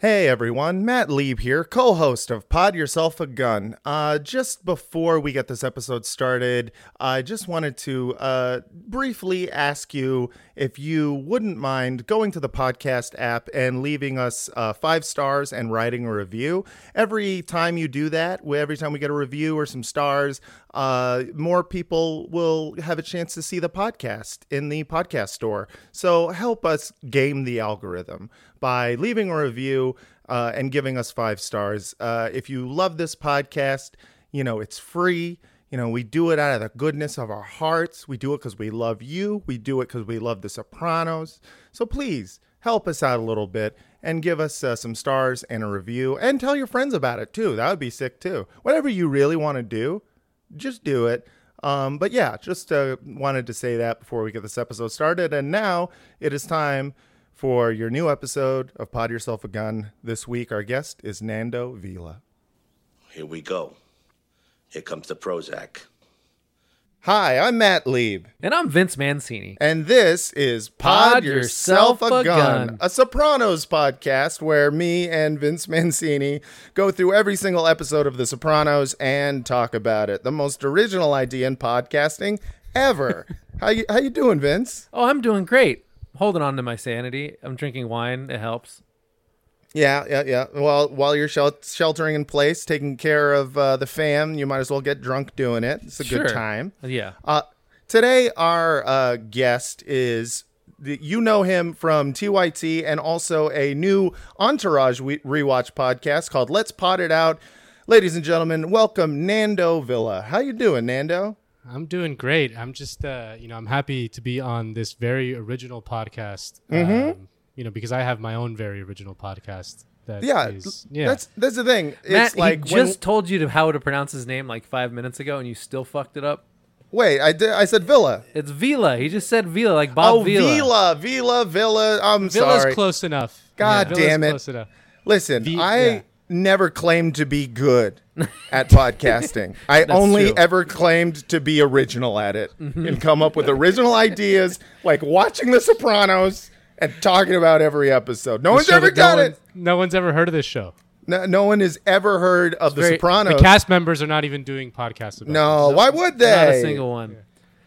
Hey everyone, Matt Lieb here, co host of Pod Yourself a Gun. Uh, just before we get this episode started, I just wanted to uh, briefly ask you if you wouldn't mind going to the podcast app and leaving us uh, five stars and writing a review. Every time you do that, every time we get a review or some stars, uh, more people will have a chance to see the podcast in the podcast store. So help us game the algorithm by leaving a review uh, and giving us five stars. Uh, if you love this podcast, you know, it's free. You know, we do it out of the goodness of our hearts. We do it because we love you. We do it because we love The Sopranos. So please help us out a little bit and give us uh, some stars and a review and tell your friends about it too. That would be sick too. Whatever you really want to do, just do it. Um, but yeah, just uh, wanted to say that before we get this episode started. And now it is time for your new episode of Pod Yourself a Gun. This week, our guest is Nando Vila. Here we go. Here comes the Prozac. Hi, I'm Matt Lieb, And I'm Vince Mancini. and this is Pod, Pod Yourself, Yourself a a Gun, Gun. a Sopranos podcast where me and Vince Mancini go through every single episode of The Sopranos and talk about it. The most original idea in podcasting ever. how you how you doing, Vince? Oh, I'm doing great. Holding on to my sanity. I'm drinking wine. It helps. Yeah, yeah, yeah. Well, while you're shel- sheltering in place, taking care of uh, the fam, you might as well get drunk doing it. It's a Sure. good time. Yeah. Uh, today, our uh, guest is you know him from TYT and also a new Entourage we- rewatch podcast called Let's Pot It Out. Ladies and gentlemen, welcome Nando Villa. How you doing, Nando? I'm doing great. I'm just, uh, you know, I'm happy to be on this very original podcast. Mm-hmm. Um, you know, because I have my own very original podcast. That Yeah, is- yeah. That's that's the thing. Matt, like he when- just told you to how to pronounce his name like five minutes ago, and you still fucked it up. wait. I did. I said Villa. It's Vila. He just said Vila, like Bob oh, Vila. Villa, Villa, Villa. I'm Villa's sorry. close enough. God Villa's damn it. Close. Listen, V- I yeah. never claimed to be good at podcasting. I only true. ever claimed to be original at it mm-hmm. and come up with original ideas, like watching The Sopranos and talking about every episode. No one's ever that done no it. one- No one's ever heard of this show. No, no one has ever heard of The very- Sopranos. The cast members are not even doing podcasts about no, this. why would they? Not a single one.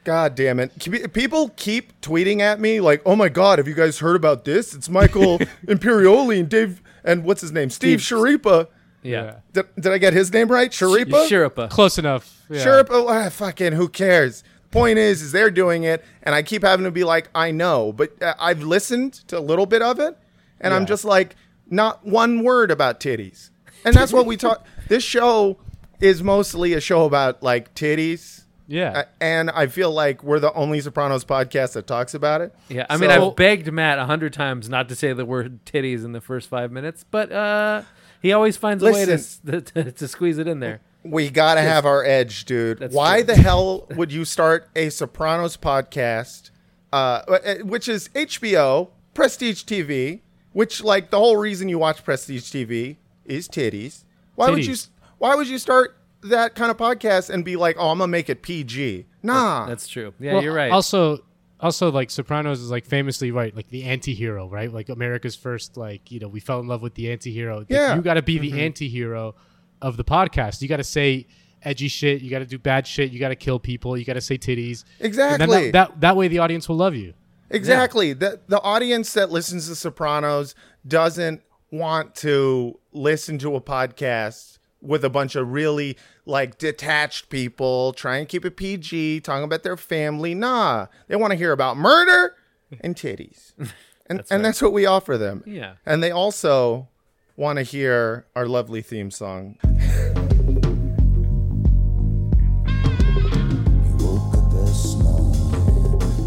God damn it. People keep tweeting at me like, oh my God, have you guys heard about this? It's Michael Imperioli and Dave, and what's his name? Steve, Steve- Sharipa. Yeah. Did, did I get his name right? Sharipa? Schirripa. Close enough. Yeah. Sure, but ah, fucking who cares? Point is, is they're doing it, and I keep having to be like, I know, but uh, I've listened to a little bit of it, and I'm just like, not one word about titties, and that's what we talk. This show is mostly a show about like titties, Yeah. uh, and I feel like we're the only Sopranos podcast that talks about it. Yeah. I mean, I've begged Matt a hundred times not to say the word titties in the first five minutes, but uh, he always finds a way to, to, to, to squeeze it in there. We gotta have our edge, dude. That's Why true. the hell would you start a Sopranos podcast, uh, uh, which is HBO, Prestige TV, which like the whole reason you watch Prestige TV is titties. Why would you? Why would you start that kind of podcast and be like, oh, I'm gonna make it PG? Nah, That's true. Yeah, Well, you're right. Also, also like Sopranos is like famously right, like the anti-hero, right? Like America's first, like you know, we fell in love with the anti-hero. Yeah. you got to be the anti-hero of the podcast. You got to say edgy shit. You got to do bad shit. You got to kill people. You got to say titties. And exactly. then that, that that way the audience will love you. Exactly. The the audience that listens to Sopranos doesn't want to listen to a podcast with a bunch of really like detached people trying to keep it PG, talking about their family. Nah, they want to hear about murder and titties. And That's and right. that's what we offer them. Yeah. And they also want to hear our lovely theme song.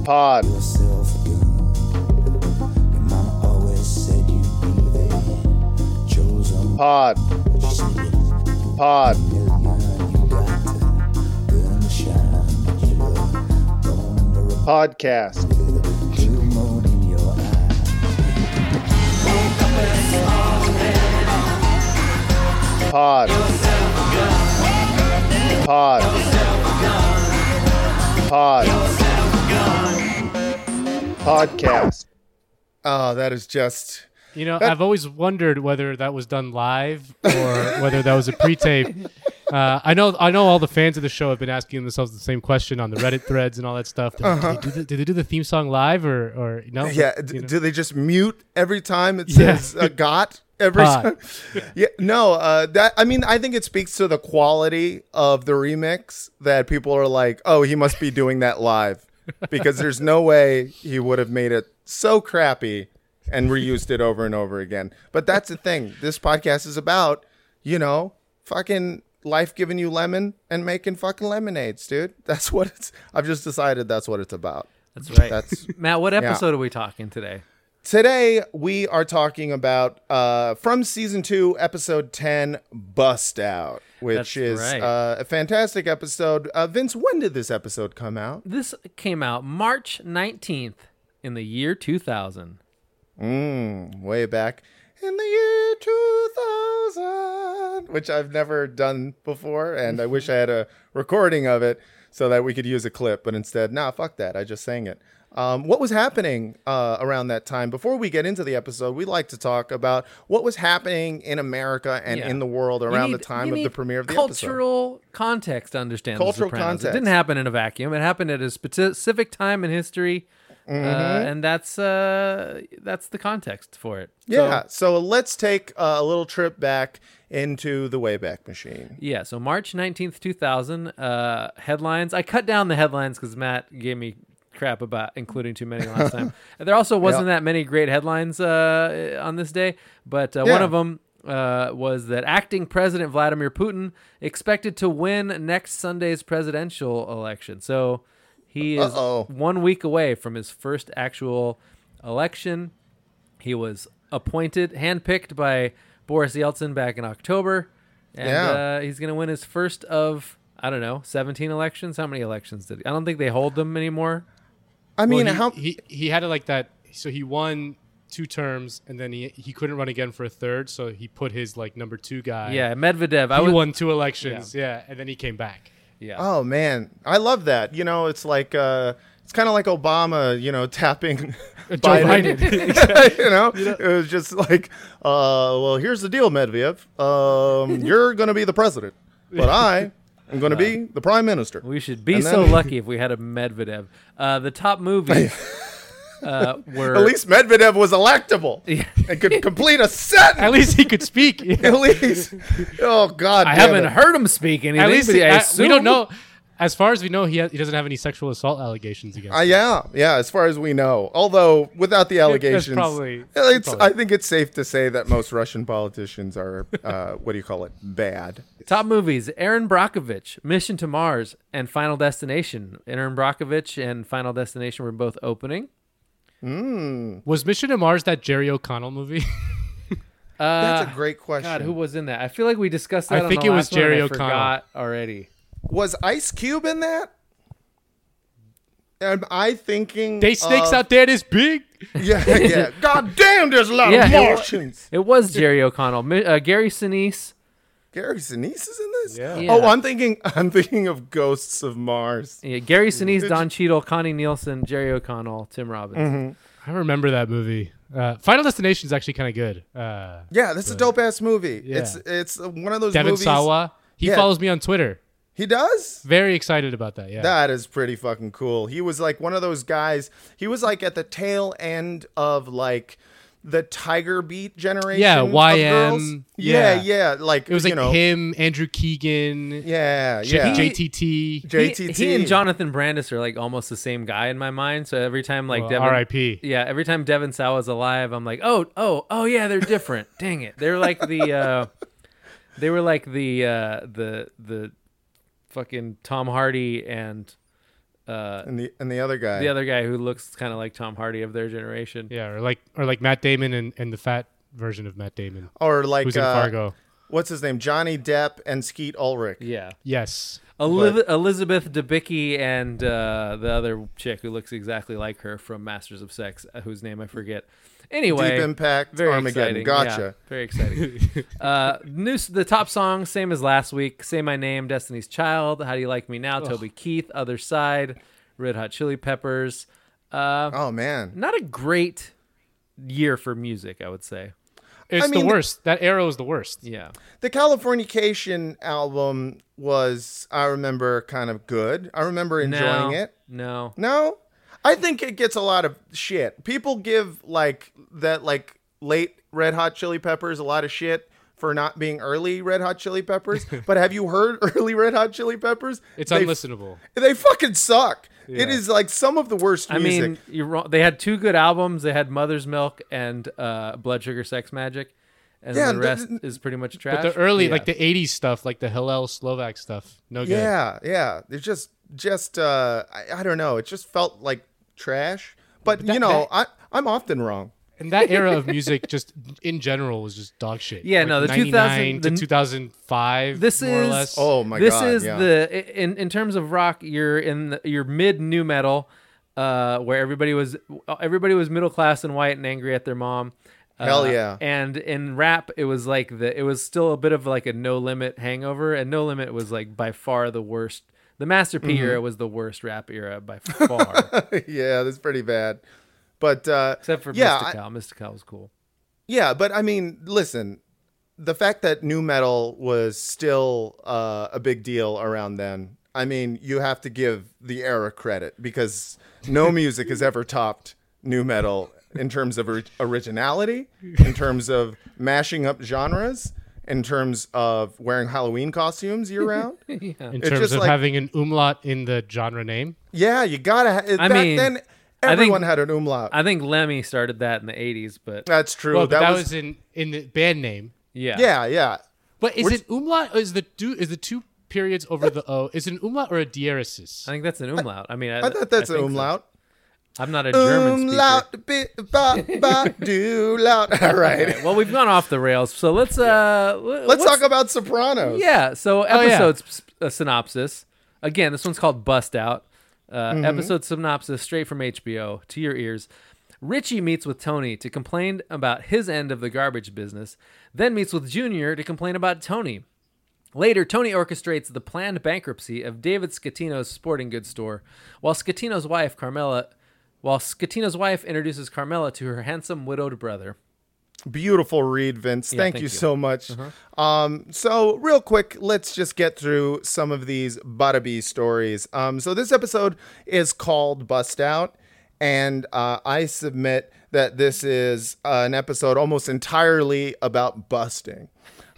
Pod. yourself a gun. Pod. Pod. Pod. Podcast. Oh, that is just. You know, I've always wondered whether that was done live or whether that was a pre-tape. Uh, I know, I know, all the fans of the show have been asking themselves the same question on the Reddit threads and all that stuff. Did, did, they, do the, did they do the theme song live or, or no? Uh-huh. Yeah. You know? Do they just mute every time it Yeah. says uh, "got"? Every Pod. time. Yeah. No. Uh, that. I mean, I think it speaks to the quality of the remix that people are like, "Oh, he must be doing that live," because there's no way he would have made it so crappy and reused it over and over again. But that's the thing. This podcast is about, you know, fucking life giving you lemon and making fucking lemonades, dude. That's what it's. I've just decided that's what it's about. That's right. That's Matt, what episode are we talking today? Today we are talking about uh, from season two, episode ten, "Bust Out," which That's is right. uh, a fantastic episode. Uh, Vince, when did this episode come out? This came out March 19th in the year 2000. Mm, way back in the year two thousand, which I've never done before, and I wish I had a recording of it so that we could use a clip. But instead, nah, fuck that. I just sang it. Um, what was happening uh, around that time? Before we get into the episode, we like to talk about what was happening in America and Yeah. in the world around need- the time of the premiere of the episode. cultural context to understand Cultural context. It didn't happen in a vacuum. It happened at a specific time in history, uh, Mm-hmm. and that's uh, that's the context for it. Yeah, So, so let's take uh, a little trip back into the Wayback Machine. yeah. So March 19th, 2000. Uh, headlines. I cut down the headlines because Matt gave me crap about including too many last time. There also wasn't that many great headlines uh, on this day, but uh, one of them uh, was that acting President Vladimir Putin expected to win next Sunday's presidential election. So he is Uh-oh. one week away from his first actual election. He was appointed, handpicked by Boris Yeltsin back in October, and Yeah. uh, he's going to win his first of I don't know, 17 elections. How many elections did he? I don't think they hold them anymore. I Well, mean, he, how? he he had it like that. So he won two terms, and then he he couldn't run again for a third. So he put his like number two guy. Yeah, Medvedev. I he won two elections. Yeah. and then he came back. Yeah. Oh man, I love that. You know, it's like uh, it's kind of like Obama. You know, tapping Joe Biden. Biden. you know, it was just like, uh, well, here's the deal, Medvedev. Um, you're going to be the president, but I am going to be the prime minister. We should be And so lucky if we had a Medvedev. Uh, the top movies uh, were At least Medvedev was electable and could complete a sentence. At least he could speak. At least. Oh God. I damn haven't it. heard him speak anything. At least but he- I we don't know. As far as we know, he ha- he doesn't have any sexual assault allegations against. Uh, him. yeah, yeah. As far as we know, although without the allegations, probably- it's. probably- I think it's safe to say that most Russian politicians are, uh, what do you call it, bad. Top movies: Erin Brockovich, Mission to Mars, and Final Destination. Erin Brockovich and Final Destination were both opening. Was Mission to Mars that Jerry O'Connell movie? That's a great question. Uh, God, who was in that? I feel like we discussed that. I on think the it was last one Jerry O'Connell. Forgot already. Was Ice Cube in that? Am I thinking they snakes of- out there this big. Yeah, yeah. God damn, there's a lot Yeah, of it wa- Martians. It was Jerry O'Connell. Mi- Uh, Gary Sinise. Gary Sinise is in this. Yeah. Yeah. Oh, I'm thinking. I'm thinking of Ghosts of Mars. Yeah, Gary Sinise, Don Cheadle, Connie Nielsen, Jerry O'Connell, Tim Robbins. Mm-hmm. I remember that movie. Uh, Final Destination is actually kind of good. Uh, Yeah, that's a dope ass movie. Yeah. It's it's one of those Devon movies. Sawa. He Yeah. follows me on Twitter. He does. Very excited about that. Yeah. That is pretty fucking cool. He was like one of those guys. He was like at the tail end of like the Tiger Beat generation. Yeah, of YM, girls. Yeah, yeah. yeah. Like It was like know, him, Andrew Keegan, Yeah, J- yeah. JTT. He, JTT. he and Jonathan Brandis are like almost the same guy in my mind. So every time like Well, Devon, R.I.P.. Yeah, every time Devon Sawa's alive, I'm like, oh, oh, oh yeah, they're different. Dang it, they're like the, uh, they were like the uh, the the fucking Tom Hardy and uh, and the and the other guy. the other guy who looks kind of like Tom Hardy of their generation. Yeah, or like or like Matt Damon and, and the fat version of Matt Damon, or like who's in uh, Fargo. what's his name? Johnny Depp and Skeet Ulrich. Yeah. Yes. Eliz- Elizabeth Debicki and uh, the other chick who looks exactly like her from Masters of Sex, uh, whose name I forget. Anyway, Deep Impact, very Armageddon. exciting. Gotcha. Yeah, very exciting. uh, new, the top song, same as last week. Say my name, Destiny's Child. How do you like me now? Toby Keith. Other side. Red Hot Chili Peppers. Uh, Oh man. not a great year for music, I would say. It's mean, the worst. That era was the worst. Yeah. The Californication album was, I remember, kind of good. I remember enjoying no, it. No. No, I think it gets a lot of shit. People give like that, like late Red Hot Chili Peppers, a lot of shit for not being early Red Hot Chili Peppers. but have you heard early Red Hot Chili Peppers? It's they, unlistenable. They fucking suck. It Yeah. is like some of the worst I music. mean, you're wrong. They had two good albums. They had Mother's Milk and uh, Blood Sugar Sex Magik, and Yeah, the rest th- is pretty much trash. But the early, Yeah. like the '80s stuff, like the Hillel Slovak stuff, no good. yeah, yeah. It's just, just, uh, I, I don't know. It just felt like trash. But, that- you know, that- I, I'm often wrong. And that era of music, just in general, was just dog shit. Yeah, Like no, the 99 2000 to 2005. This more or is- less. Oh my this god. This is yeah. the in in terms of rock. You're in the, you're mid nu metal, uh, where everybody was everybody was middle class and white and angry at their mom. Hell Uh, yeah. And in rap, it was like the it was still a bit of like a no limit hangover, and no limit was like by far the worst. The Master P Mm-hmm. era was the worst rap era by far, yeah, that's pretty bad. But uh, except for yeah, I- Mystikal. Mystikal was cool. Yeah, but I mean, listen, the fact that nu metal was still uh, a big deal around then, I mean, you have to give the era credit because no music has ever topped nu metal in terms of or- originality, in terms of mashing up genres, in terms of wearing Halloween costumes year round. in it's terms just of like- having an umlaut in the genre name. yeah, you gotta. Ha- I back mean, then, I think- everyone had an umlaut. I think Lemmy started that in the '80s, but That's true. Well, that, that, was, was, in in the band name. yeah, yeah, yeah. But is We're- it umlaut? Or is the do is the two periods over the o? Is it an umlaut or a diaeresis? I think that's an umlaut. I mean, I, I thought that's an umlaut. so. I'm not a German speaker. Bit, ba, ba, do, loud. All right. Well, we've gone off the rails, so let's uh Let's talk about Sopranos. Yeah, so yeah. episode s- uh, synopsis. Again, this one's called Bust Out. Uh, Mm-hmm. Episode synopsis straight from HBO to your ears. Richie meets with Tony to complain about his end of the garbage business, then meets with Junior to complain about Tony. Later, Tony orchestrates the planned bankruptcy of David Scatino's sporting goods store, while Scatino's wife, Carmela, while Scatino's wife introduces Carmela to her handsome widowed brother. Beautiful read, Vince. Yeah, thank, thank you, you. so much. Um, so, real quick, let's just get through some of these Bada Bee stories. Um, so, this episode is called Bust Out, and uh, I submit that this is uh, an episode almost entirely about busting.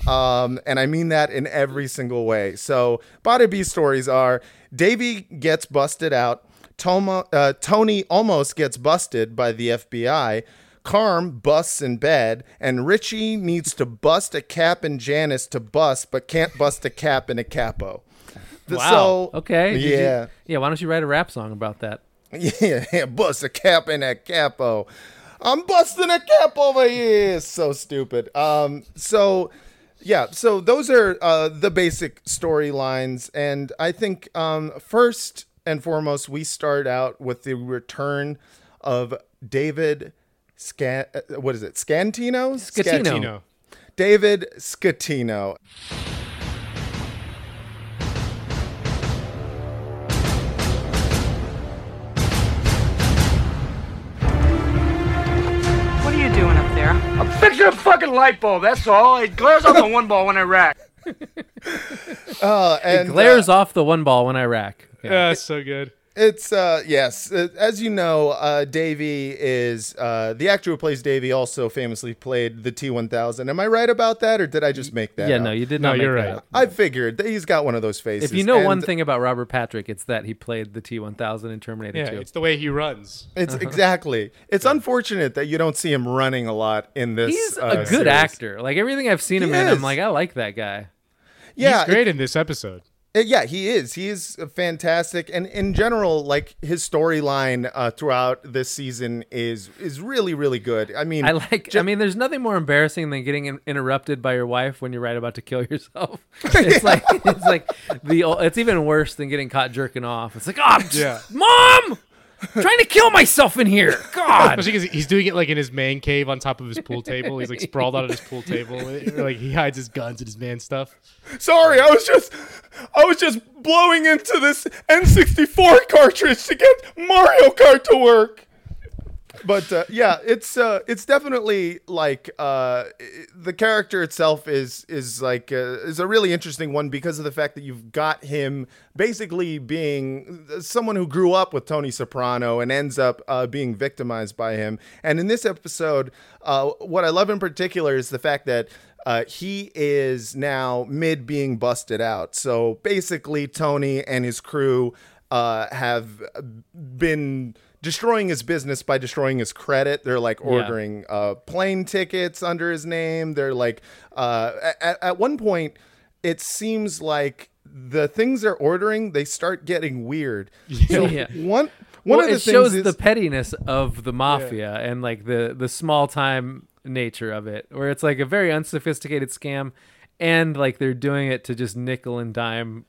Um, and I mean that in every single way. So, Bada Bee stories are Davey gets busted out, Toma, uh, Tony almost gets busted by the FBI. Carm busts in bed, and Richie needs to bust a cap in Janice to bust, but can't bust a cap in a capo. Wow. So, okay. Did you- Yeah. yeah. Why don't you write a rap song about that? Yeah, yeah, bust a cap in a capo. I'm busting a cap over here. So stupid. Um, so yeah, so those are uh, the basic storylines, and I think um, first and foremost, we start out with the return of David. Scan, uh, what is it? Scantino? Scatino. Tino. David Scatino. What are you doing up there? I'm fixing a fucking light bulb, that's all. It glares off the one ball when I rack. Uh, and, Glares off the one ball when I rack. Okay. Yeah, so good. It's uh yes, Uh, as you know, uh Davey is uh the actor who plays Davey also famously played the T1000. Am I right about that or did I just make that yeah, up? no, you did No, not. make you're right. up. I figured that he's got one of those faces. If you know one thing about Robert Patrick, it's that he played the T1000 in Terminator Yeah, 2. it's the way he runs. It's exactly. It's unfortunate that you don't see him running a lot in this. He's uh, a good series. actor. Like everything I've seen him He in, is. I'm like, I like that guy. Yeah, He's great in this episode. Uh, Yeah, he is. He is fantastic, and in general, like his storyline uh, throughout this season is is really really good. I mean, I like. ju- I mean, there's nothing more embarrassing than getting in, interrupted by your wife when you're right about to kill yourself. It's like it's like the. It's even worse than getting caught jerking off. It's like, oh, Yeah. mom, I'm trying to kill myself in here. God. Especially he's doing it like in his man cave on top of his pool table. He's like sprawled out at his pool table. Like he hides his guns and his man stuff. sorry, I was just I was just blowing into this N64 cartridge to get Mario Kart to work. But uh, yeah, it's uh, it's definitely like uh, the character itself is is like uh, is a really interesting one because of the fact that you've got him basically being someone who grew up with Tony Soprano and ends up uh, being victimized by him. And in this episode, uh, what I love in particular is the fact that uh, he is now mid being busted out. So basically, Tony and his crew uh, have been destroying his business by destroying his credit. They're like ordering uh, plane tickets under his name. They're like, uh, at, at one point, it seems like the things they're ordering they start getting weird. So Yeah. one one well, of the it things shows is, the pettiness of the mafia and like the the small time nature of it, where it's like a very unsophisticated scam, and like they're doing it to just nickel and dime.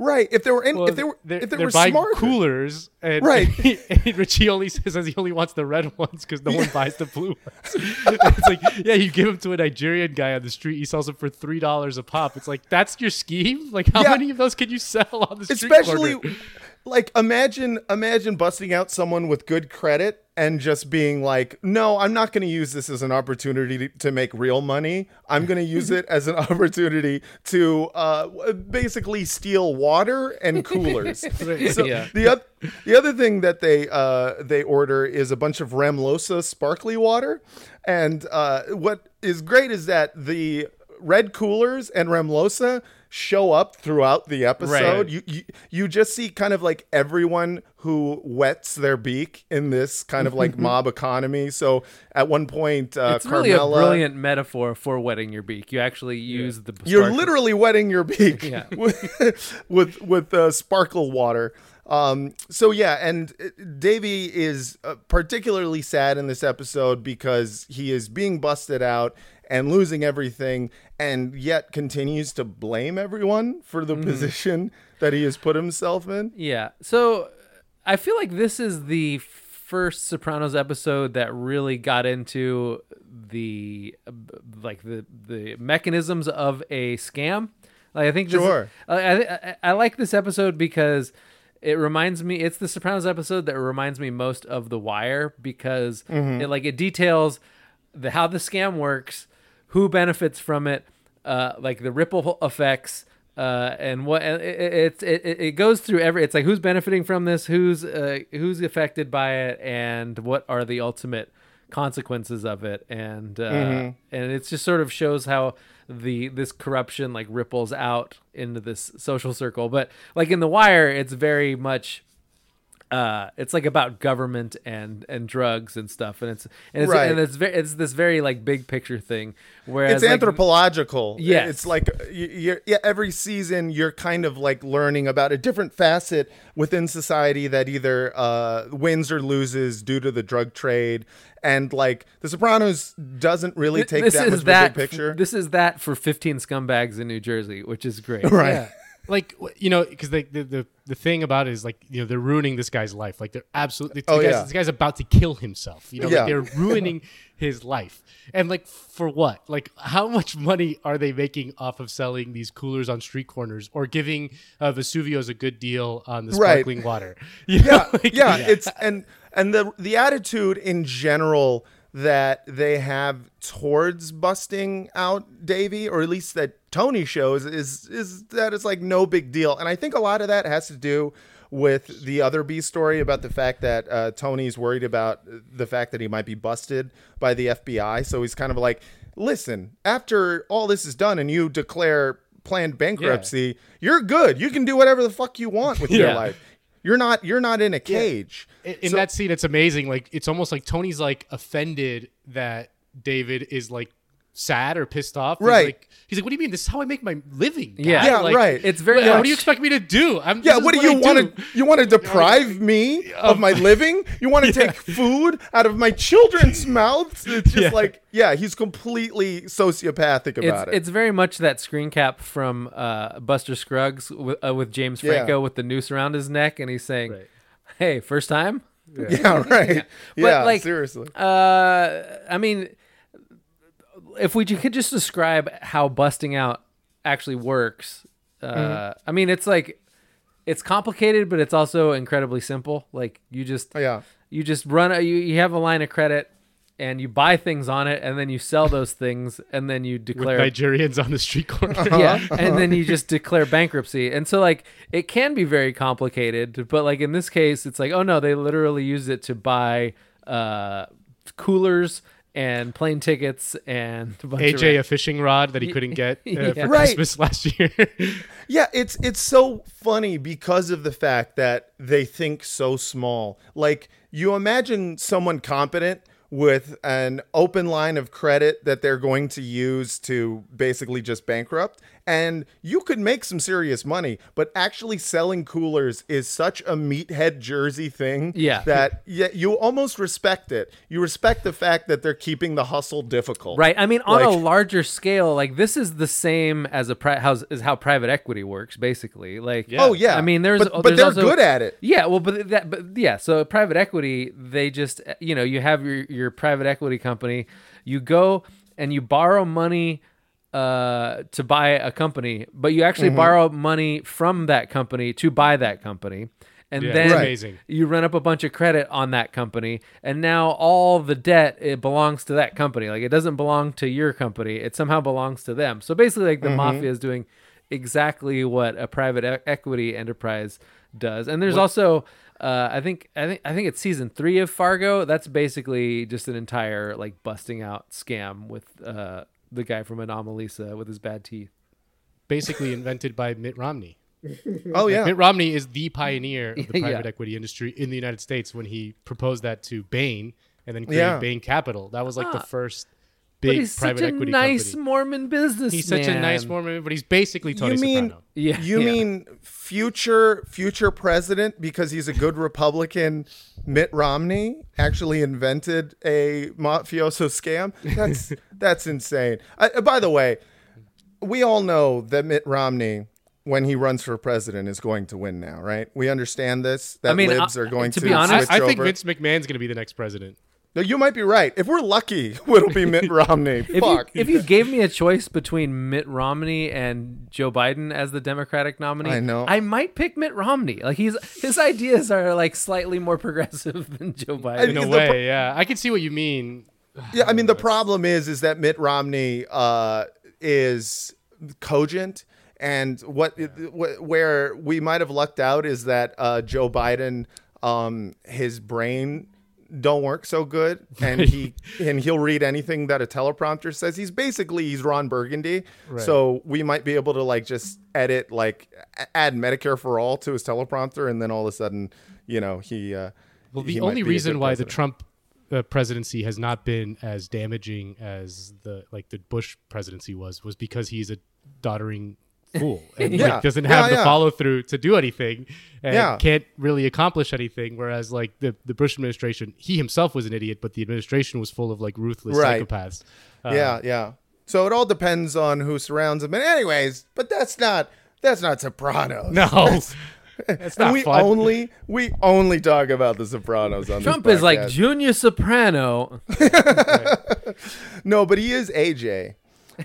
Right. If there were in, Well, if they were they're, if they they're were buying smart, coolers, and, Right. and Richie only says he only wants the red ones because no one buys the blue ones. it's like, yeah, you give them to a Nigerian guy on the street, he sells them for three dollars a pop. It's like that's your scheme. Like, how Yeah. many of those can you sell on the street? especially corner? like imagine imagine busting out someone with good credit and just being like no i'm not going to use this as an opportunity to, make real money. I'm going to use it as an opportunity to uh, basically steal water and coolers. So Yeah. the, oth- the other thing that they uh, they order is a bunch of Ramlösa sparkly water. And uh, what is great is that the red coolers and Ramlösa show up throughout the episode you, you you just see kind of like everyone who wets their beak in this kind of like mob economy so at one point uh It's really a brilliant metaphor for wetting your beak. You actually use the. you're sparkle- literally wetting your beak Yeah. with with, with uh, sparkle water. Um, so yeah, and uh, Davey is uh, particularly sad in this episode because he is being busted out and losing everything, and yet continues to blame everyone for the position that he has put himself in. Yeah. So I feel like this is the first Sopranos episode that really got into the like the the mechanisms of a scam. Like I think this, Sure. I, I I like this episode because it reminds me it's the Sopranos episode that reminds me most of The Wire because Mm-hmm. it like it details the how the scam works, who benefits from it, uh, like the ripple effects, uh, and what and it, it, it, goes through every. It's like who's benefiting from this, who's uh, who's affected by it, and what are the ultimate consequences of it, and uh, and it just sort of shows how the this corruption like ripples out into this social circle. But like in The Wire, it's very much uh it's like about government and and drugs and stuff and it's and it's, Right. and it's very it's this very like big picture thing whereas it's like, anthropological. Yes. It's like you, you're, yeah, every season you're kind of like learning about a different facet within society that either uh, wins or loses due to the drug trade. And like The Sopranos doesn't really take this that is much of that a big picture. this is that for 15 scumbags in New Jersey which is great right. Yeah. Like you know, because the, the the thing about it is like you know they're ruining this guy's life. Like they're absolutely. Oh, the guy's, yeah. This guy's about to kill himself. You know, Yeah. like they're ruining his life. And like for what? Like how much money are they making off of selling these coolers on street corners or giving uh, Vesuvio's a good deal on the Right. sparkling water? You yeah, like- yeah, it's and and the the attitude in general that they have towards busting out Davy, or at least that Tony shows, is is that it's like no big deal. And I think a lot of that has to do with the other B story about the fact that uh, Tony's worried about the fact that he might be busted by the FBI. So he's kind of like, listen, after all this is done and you declare planned bankruptcy, you're good. You can do whatever the fuck you want with your life. You're not you're not in a cage. in, in So- that scene it's amazing like it's almost like tony's like offended that david is like sad or pissed off He's Right. like, he's like what do you mean this is how i make my living guy." Yeah. Yeah, Like, right. It's very what, what do you expect me to do I'm, Yeah, what do I you want to you want to deprive me of my living? You want to take food out of my children's mouths? It's just Yeah. like, yeah, he's completely sociopathic It's, about it. it's very much that screen cap from uh, Buster Scruggs with, uh, with James Yeah. Franco with the noose around his neck, and he's saying, Right. "Hey, first time." yeah, right. Yeah, like, seriously. Uh, I mean, if we could just describe how busting out actually works, uh, Mm-hmm. I mean, it's like it's complicated, but it's also incredibly simple. Like you just, Yeah. you just run. A, you you have a line of credit, and you buy things on it, and then you sell those things, and then you with declare nigerians on the street corner yeah and then you just declare bankruptcy and so like it can be very complicated but like in this case it's like oh no they literally use it to buy uh coolers and plane tickets and a bunch aj ra- a fishing rod that he couldn't get uh, Yeah. for Right. christmas last year Yeah, it's it's so funny because of the fact that they think so small. Like you imagine someone competent with an open line of credit that they're going to use to basically just bankrupt and you could make some serious money, but actually selling coolers is such a meathead jersey thing Yeah. that yeah, you almost respect it. You respect the fact that they're keeping the hustle difficult. right i mean on a larger scale like this is the same as a pri- how's is how private equity works basically like Oh yeah. I mean, there's but, but there's they're also- good at it. Yeah, well, but that, but yeah. So private equity, they just you know you have your your private equity company, you go and you borrow money uh to buy a company, but you actually borrow money from that company to buy that company. And Yeah, then it's amazing. you run up a bunch of credit on that company, and now all the debt it belongs to that company. Like it doesn't belong to your company; it somehow belongs to them. So basically, like the mafia is doing exactly what a private e- equity enterprise does. And there's also, uh, I think, I think, I think it's season three of Fargo. That's basically just an entire like busting out scam with uh, the guy from Anomalisa with his bad teeth. basically invented by mitt romney Oh yeah. Mitt Romney is the pioneer of the Yeah. private equity industry in the United States when he proposed that to Bain and then created Yeah. Bain Capital. That was like the first But he's private such a equity nice company. Mormon businessman. He's such a nice Mormon, but he's basically Tony you mean Soprano. Yeah, you yeah. mean future future president because he's a good Republican Mitt Romney actually invented a mafioso scam? That's that's insane. I, by the way, we all know that Mitt Romney when he runs for president is going to win now, right? We understand this that I mean, libs uh, are going to to, be honest- switch I, I think over. Vince McMahon's going to be the next president. No, you might be right. If we're lucky, it'll be Mitt Romney. If you, Fuck. if you gave me a choice between Mitt Romney and Joe Biden as the Democratic nominee, I know. I might pick Mitt Romney. Like he's his ideas are like slightly more progressive than Joe Biden. In a way, pro- yeah. I can see what you mean. Yeah, I mean the problem is is that Mitt Romney uh, is cogent, and what wh- where we might have lucked out is that uh, Joe Biden, um, his brain don't work so good, and he and he'll read anything that a teleprompter says. He's basically he's Ron Burgundy, so we might be able to like just edit like add Medicare for all to his teleprompter, and then all of a sudden, you know, he. Uh, Well, the only reason why the. Trump uh, presidency has not been as damaging as the like the Bush presidency was was because he's a doddering fool and Yeah. like, doesn't Yeah, have the yeah. follow through to do anything and Yeah. can't really accomplish anything. Whereas like the the Bush administration, he himself was an idiot, but the administration was full of like ruthless Right. psychopaths. Uh, yeah, yeah. So it all depends on who surrounds him. And anyways, but that's not that's not Sopranos. No, it's And not we fun. only we only talk about the Sopranos on Trump this is like. Junior Soprano. no, but he is AJ.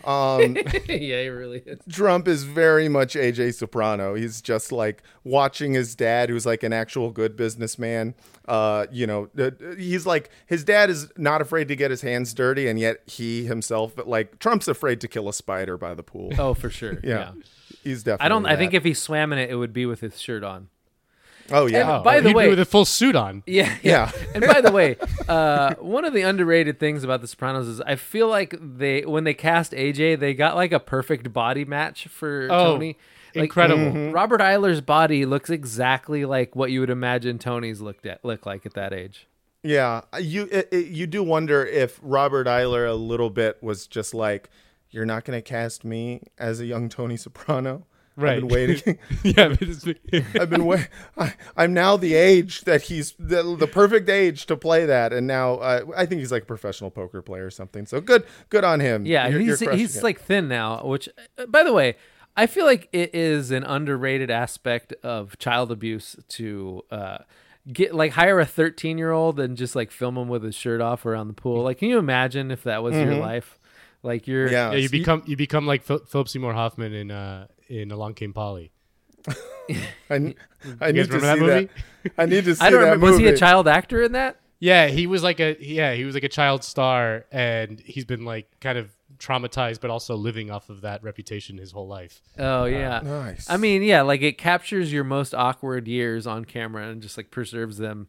Um, yeah, he really is. Trump is very much AJ Soprano. He's just like watching his dad, who's like an actual good businessman. Uh, you know, uh, he's like his dad is not afraid to get his hands dirty, and yet he himself, like Trump's afraid to kill a spider by the pool. Oh, for sure. yeah. yeah. he's definitely. I don't. I think if he swam in it, it would be with his shirt on. Oh yeah. And by the He'd be way- with a full suit on. Yeah, Yeah. And by the way, uh, one of the underrated things about The Sopranos is I feel like they when they cast AJ, they got like a perfect body match for Oh, Tony. Like, incredible. Mm-hmm. Robert Iler's body looks exactly like what you would imagine Tony's looked at look like at that age. Yeah, you it, it- you do wonder if Robert Eiler a little bit was just like, "You're not going to cast me as a young Tony Soprano." Right. I've been waiting. yeah, but it's- I've been waiting. I, I'm now the age that he's the, the perfect age to play that, and now uh, I think he's like a professional poker player or something. So good, good on him. Yeah, You're- you're he's crushing he's like thin now. Which, uh, by the way, I feel like it is an underrated aspect of child abuse to uh, get like hire a 13 year old and just like film him with his shirt off around the pool. Like, can you imagine if that was your life? Like you're Mm-hmm. Yeah. yeah, you become you become like Phil- Philip Seymour Hoffman in uh in Along Came Polly. I, n- I You need to remember that see movie? that. I need to see I don't that remember. Was he a movie. child actor in that? Yeah, he was like a yeah, he was like a child star, and he's been like kind of traumatized, but also living off of that reputation his whole life. Oh yeah. Nice. I mean, yeah, like it captures your most awkward years on camera and just like preserves them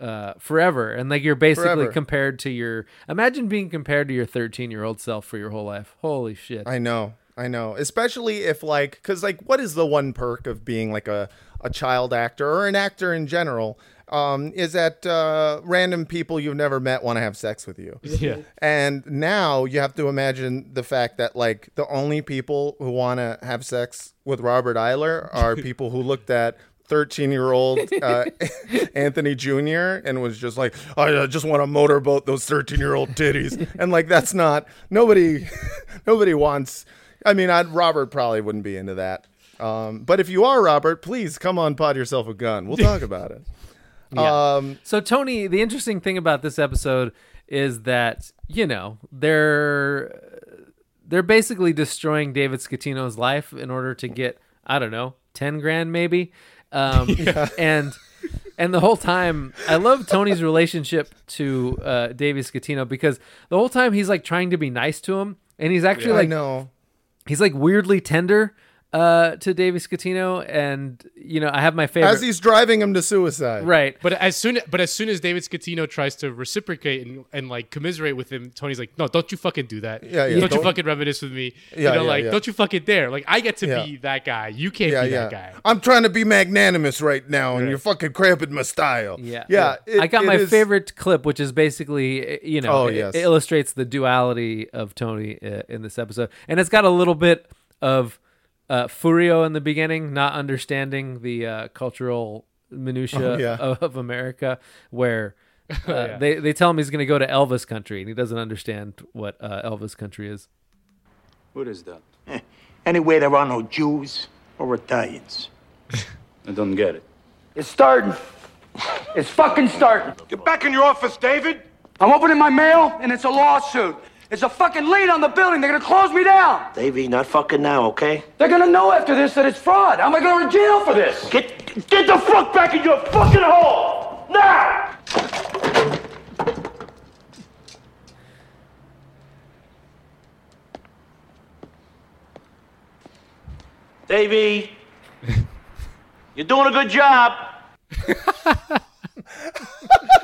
uh, forever. And like you're basically Forever. compared to your. Imagine being compared to your 13 year old self for your whole life. Holy shit. I know, I know. Especially if like, because like, what is the one perk of being like a a child actor or an actor in general? Um, is that uh, random people you've never met want to have sex with you. Yeah, And now you have to imagine the fact that like the only people who want to have sex with Robert Iler are people who looked at 13 year old uh, Anthony Jr. and was just like, I just want to motorboat those 13 year old titties. And like, that's not, nobody, nobody wants, I mean, I'd, Robert probably wouldn't be into that. Um, but if you are Robert, please come on Pod Yourself a Gun. We'll talk about it. Um, So Tony, the interesting thing about this episode is that you know they're they're basically destroying David Scatino's life in order to get I don't know ten grand maybe, um, and and the whole time I love Tony's relationship to uh, David Scatino because the whole time he's like trying to be nice to him and he's actually I like know. He's like weirdly tender uh, to David Scatino and you know I have my favorite As he's driving him to suicide. right but as soon but as soon as David Scatino tries to reciprocate and, and like commiserate with him, Tony's like, no, don't you fucking do that. Yeah, yeah, Don't, you don't- fucking reminisce with me. Yeah, you know, yeah, like yeah. don't you fucking dare. Like I get to Yeah. be that guy. You can't yeah, be yeah. that guy. I'm trying to be magnanimous right now, and you're fucking cramping my style. Yeah, yeah. it- I got my is- favorite clip, which is basically, uh, you know, Oh, it- yes. it illustrates the duality of Tony uh, in this episode, and it's got a little bit of uh, Furio in the beginning, not understanding the uh, cultural minutia Oh, yeah. of, of America, where. Uh, yeah. They they tell him he's going to go to Elvis country, and he doesn't understand what uh, Elvis country is. What is that? Eh, Anyway, there are no Jews or Italians. I don't get it. It's starting. It's fucking starting. Get back in your office, David. I'm opening my mail, and it's a lawsuit. It's a fucking lien on the building. They're gonna close me down. Davey, not fucking now, okay? They're gonna know after this that it's fraud. How am I going to jail for this? Get get the fuck back in your fucking hole! Now! Davey, you're doing a good job.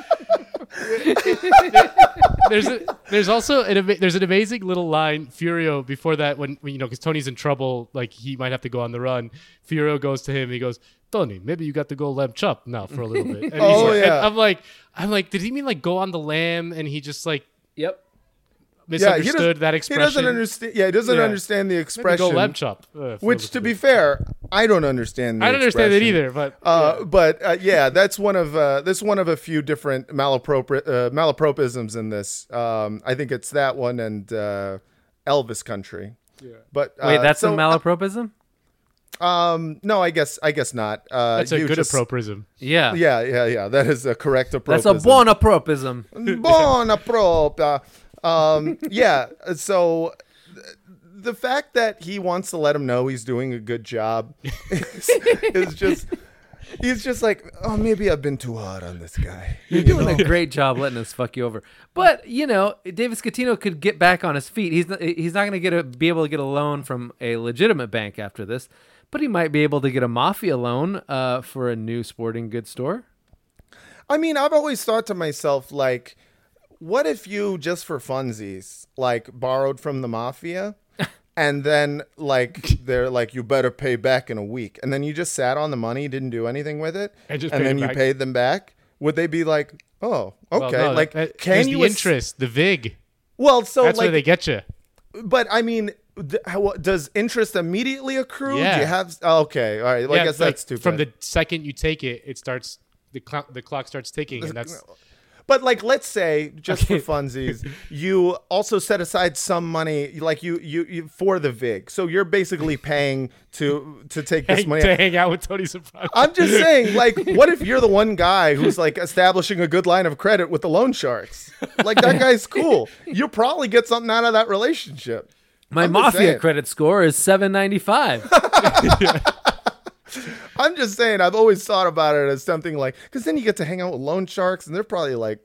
there's a, there's also an ama- there's an amazing little line Furio before that when, when you know because Tony's in trouble like he might have to go on the run. Furio goes to him. He goes, Tony, maybe you got to go lam chop now for a little bit. And oh, he's Oh, like- and yeah. I'm like, I'm like, did he mean like go on the lamb? And he just like Yep. Yeah, he doesn't- misunderstood that expression. He doesn't understand. Yeah, he doesn't Yeah. understand the Maybe expression. go lamb chop. uh, Which, to be fair, I don't understand. The I don't understand it either. But Uh, But uh, yeah, that's one of uh, that's one of a few different malapropri- uh, malapropisms in this. Um, I think it's that one and uh, Elvis Country. Yeah. But uh, Wait, that's so, a malapropism. Um, no, I guess I guess not. Uh, that's a good just- appropriism. Yeah, Yeah, yeah, yeah. That is a correct that's apropism. a bonapropism. Buona propria. Um, yeah. So th- the fact that he wants to let him know he's doing a good job is, is just. He's just like, oh, maybe I've been too hard on this guy. You're doing a great job letting us fuck you over. But you know, David Scatino could get back on his feet. He's not, he's not going to get a be able to get a loan from a legitimate bank after this. but he might be able to get a mafia loan uh, for a new sporting goods store. I mean, I've always thought to myself, like, what if you just for funsies, like, borrowed from the mafia, and then like they're like, you better pay back in a week, and then you just sat on the money, didn't do anything with it, And just and then you paid them back? Would they be like, oh, Well, okay, no, like, that- can you the ass- interest, the vig? Well, so That's like where they get you. But I mean, th- how, does interest immediately accrue? Do you have? oh, okay, all right. Well, I guess like, that's too From the second you take it, it starts the clock. The clock starts ticking, and that's But like, let's say just for funsies, you also set aside some money, like you, you you for the vig. So you're basically paying to to take this hang, money. to hang out with Tony Soprano. I'm just saying, like, what if you're the one guy who's like establishing a good line of credit with the loan sharks? Like that guy's cool. You'll probably get something out of that relationship. My I'm mafia credit score is 795. I'm just saying, I've always thought about it as something like, because then you get to hang out with loan sharks, and they're probably like,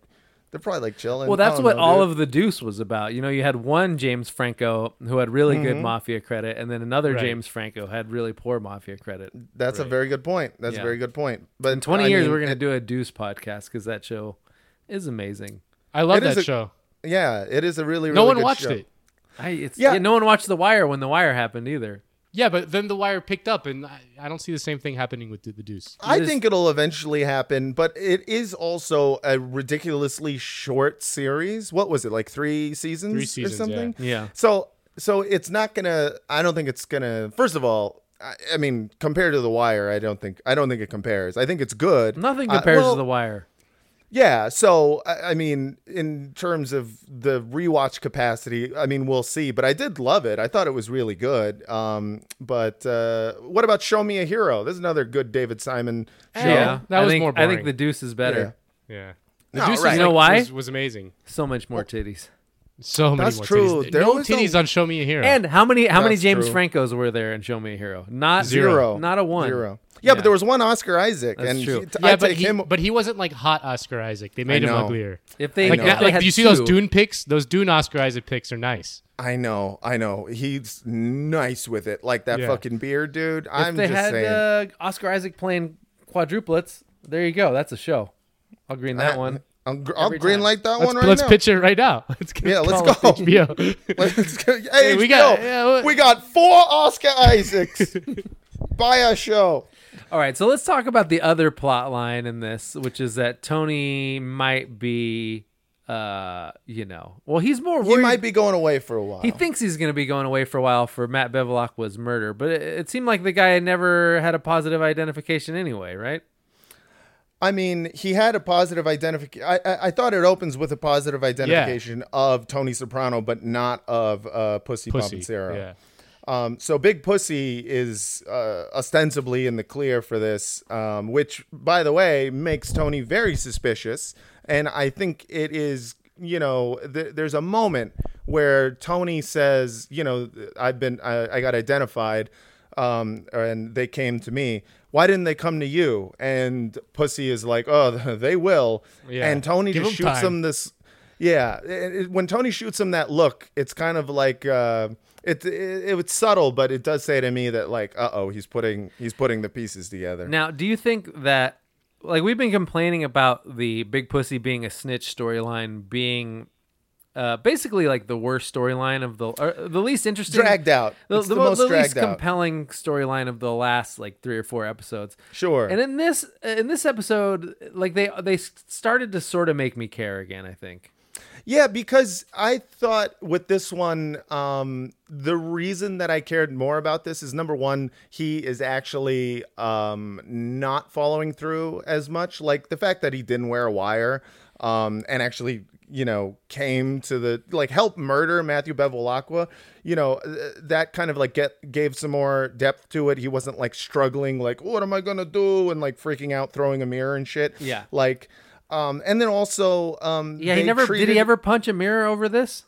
they're probably like chilling. well, that's what know, all dude. of the Deuce was about. You know, you had one James Franco who had really good Mhm. mafia credit, and then another Right. James Franco had really poor mafia credit. That's a very good point. That's Yeah. a very good point. But In 20 I years, mean, we're going to do a Deuce podcast because that show is amazing. I love it is that a- show. Yeah, it is a really, really No one good watched show. it. I, it's, Yeah. yeah. no one watched The Wire when The Wire happened either. Yeah, but then the wire picked up, and I, I don't see the same thing happening with the, the Deuce. I just- think it'll eventually happen, but it is also a ridiculously short series. What was it, like three seasons, Three seasons, or something? yeah. Yeah. So, so it's not gonna. I don't think it's gonna. First of all, I, I mean, compared to The Wire, I don't think. I don't think it compares. I think it's good. Nothing Uh, compares well, to The Wire. Yeah, so I I mean, in terms of the rewatch capacity, I mean, we'll see. But I did love it. I thought it was really good. Um, but uh, what about Show Me a Hero? This is another good David Simon show. Yeah, that I was think, more I think. The Deuce is better. Yeah. The No, Deuce is right. You know why? Was, was amazing. So much more titties. So many That's more true. titties. There no was a- titties on Show Me a Hero. And how many how many James true. Francos were there in Show Me a Hero? Not Zero. Not a one. Zero. Yeah, but there was one Oscar Isaac, That's and true. he- t- yeah, I but take he, him. but he wasn't like hot Oscar Isaac. They made him know. uglier. If they, Like, if that, they like had do you see those two- Dune picks? Those Dune Oscar Isaac picks are nice. I know, I know. He's nice with it, like that Yeah. fucking beard, dude. If I'm they just had saying. uh, Oscar Isaac playing quadruplets, there you go. That's a show. I'll green that I- one. I'll, gr- I'll every green light that Let's, one right now. let's now. pitch it right now. Let's get Yeah, let's call go. HBO. Let's go. Hey, we HBO, got- yeah, what- we got four Oscar Isaacs. Buy a show. All right, so let's talk about the other plot line in this, which is that Tony might be, uh, you know, well, he's more He might be going away for a while. He thinks he's going to be going away for a while for Matt Bevilacqua's murder, but it, it seemed like the guy had never had a positive identification anyway, right? I mean, he had a positive identification. I, I I thought it opens with a positive identification of Tony Soprano, but not of uh, Pussy, Pussy. Bonpensiero. Yeah. Um, so Big Pussy is uh, ostensibly in the clear for this, um, which, by the way, makes Tony very suspicious. And I think it is, you know, th- there's a moment where Tony says, you know, I've been, I, I got identified, um, and they came to me. Why didn't they come to you? And Pussy is like, oh, they will. Yeah. And Tony Give just him shoots time. him this yeah, it, it- when Tony shoots him that look, it's kind of like uh, it, it. It was subtle, but it does say to me that like, uh oh, he's putting he's putting the pieces together. Now, do you think that, like, we've been complaining about the Big Pussy being a snitch storyline being uh, basically like the worst storyline of the, or the least interesting, Dragged out. the, the, the mo- most the least compelling storyline of the last like three or four episodes. Sure. And in this in this episode, like they they started to sort of make me care again. I think. Yeah, because I thought with this one, um, the reason that I cared more about this is number one, he is actually um, not following through as much. Like the fact that he didn't wear a wire um, and actually, you know, came to the like help murder Matthew Bevilacqua. You know, uh, that kind of like get gave some more depth to it. He wasn't like struggling, like what am I gonna do, and like freaking out, throwing a mirror and shit. Yeah. like. Um, and then also, um, Yeah, he never did. He ever punch a mirror over this?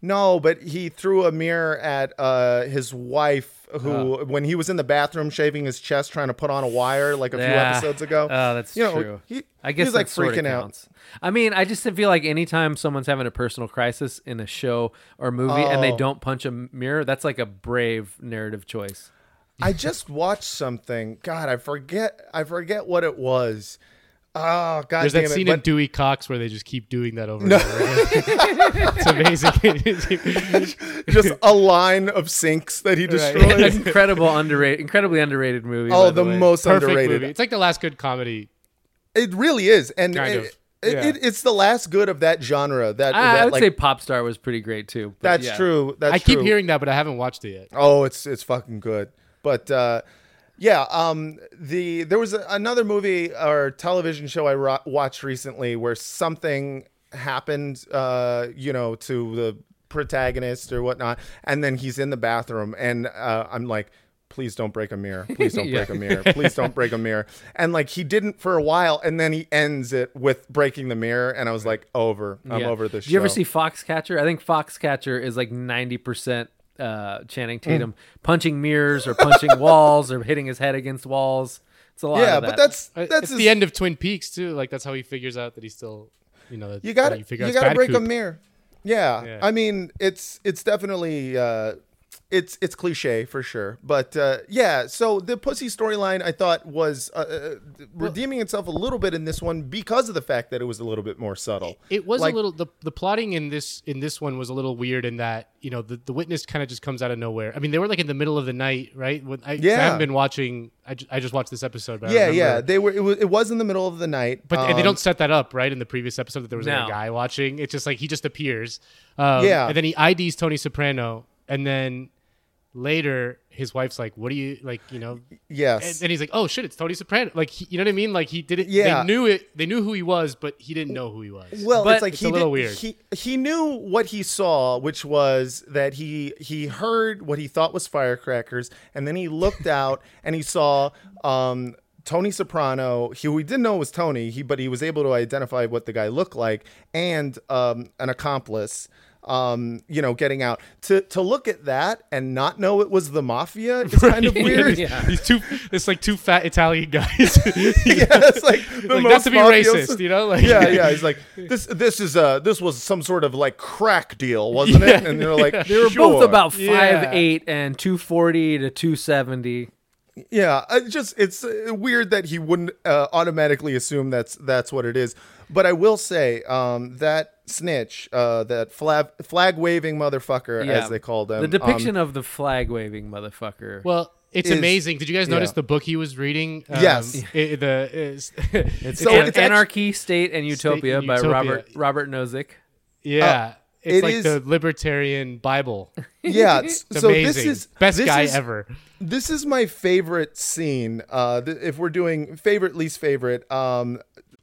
no, but he threw a mirror at uh, his wife, who, Oh. when he was in the bathroom shaving his chest, trying to put on a wire like a few episodes ago. Oh, that's you know, true. He, I guess he was like freaking out. I mean, I just feel like anytime someone's having a personal crisis in a show or movie and they Oh. don't punch a mirror, that's like a brave narrative choice. I just watched something. God, I forget. I forget what it was. Oh God, There's damn that it. scene but- in Dewey Cox where they just keep doing that over No. and over. again. it's amazing. just a line of sinks that he An destroys. incredible underrated, incredibly underrated movie. Oh, by the most Perfect underrated. movie. It's like the last good comedy. It really is, and Kind it, of, it- yeah. it- it's the last good of that genre. That, I, that I would like, say Pop Star was pretty great too. but that's yeah. true. That's I keep hearing that, but I haven't watched it yet. Oh, it's it's fucking good. But uh, yeah, um, the there was a, another movie or television show I ro- watched recently where something happened, uh, you know, to the protagonist or whatnot, and then he's in the bathroom, and uh, I'm like. Please don't break a mirror. Please don't Yeah. break a mirror. Please don't break a mirror. And like he didn't for a while, and then he ends it with breaking the mirror, and I was like, over. I'm Yeah. over this. Did you ever see Foxcatcher? I think Foxcatcher is like ninety percent uh, Channing Hmm. Tatum punching mirrors or punching walls or hitting his head against walls. It's a lot. Yeah, of but that's that's it's his- the end of Twin Peaks too. Like that's how he figures out that he's still, you know, that- you got that to figure you got to Bad break a mirror. Yeah. Yeah. I mean, it's it's definitely uh it's it's cliche for sure. But uh yeah, so the pussy storyline I thought was uh, uh, redeeming itself a little bit in this one because of the fact that it was a little bit more subtle. It was Like- a little the the plotting in this in this one was a little weird in that you know the, the witness kind of just comes out of nowhere. I mean they were like in the middle of the night, right? When I Yeah. haven't been watching. I, I just watched this episode. But Yeah, remember- yeah, they were it was, it was in the middle of the night. But and they um, don't set that up right in the previous episode that there was like a guy watching. It's just like he just appears. Um, Yeah. and then he IDs Tony Soprano, and then later his wife's like, "What do you like?" You know, Yes. and, and he's like, "Oh shit, it's Tony Soprano." Like, he, you know what I mean? Like he didn't. Yeah. they knew it. They knew who he was, but he didn't know who he was. Well, But it's like it's he a little did- weird. He he knew what he saw, which was that he he heard what he thought was firecrackers, and then he looked out and he saw um, Tony Soprano. He we didn't know it was Tony, he but he was able to identify what the guy looked like, and um, an accomplice. Um, you know, getting out to to look at that and not know it was the mafia is kind of weird. Yeah. These two, it's like two fat Italian guys. yeah, it's like the Like, most not to be mafioso- racist, you know? Like- yeah, yeah. He's like, this, this is uh this was some sort of like crack deal, wasn't it? And they're like, they were sure. both about five Yeah. eight and two forty to two seventy. Yeah, I just it's uh, weird that he wouldn't uh, automatically assume that's that's what it is. But I will say um, that snitch, uh, that flag flag waving motherfucker, Yeah. as they called him. The depiction um, of the flag waving motherfucker. Well, it's Is- amazing. Did you guys notice yeah. the book he was reading? Um, Yes. i- the is, it's, so An- it's actu- Anarchy, State, and Utopia and by Utopia. Robert Robert Nozick. yeah. it's it like is- the libertarian Bible. yeah. s- It's so amazing. this is best this guy is- ever. This is my favorite scene. Uh, th- if we're doing favorite, least favorite, um,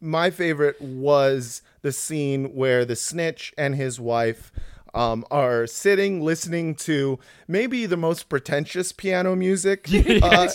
My favorite was the scene where the snitch and his wife um, are sitting listening to maybe the most pretentious piano music uh,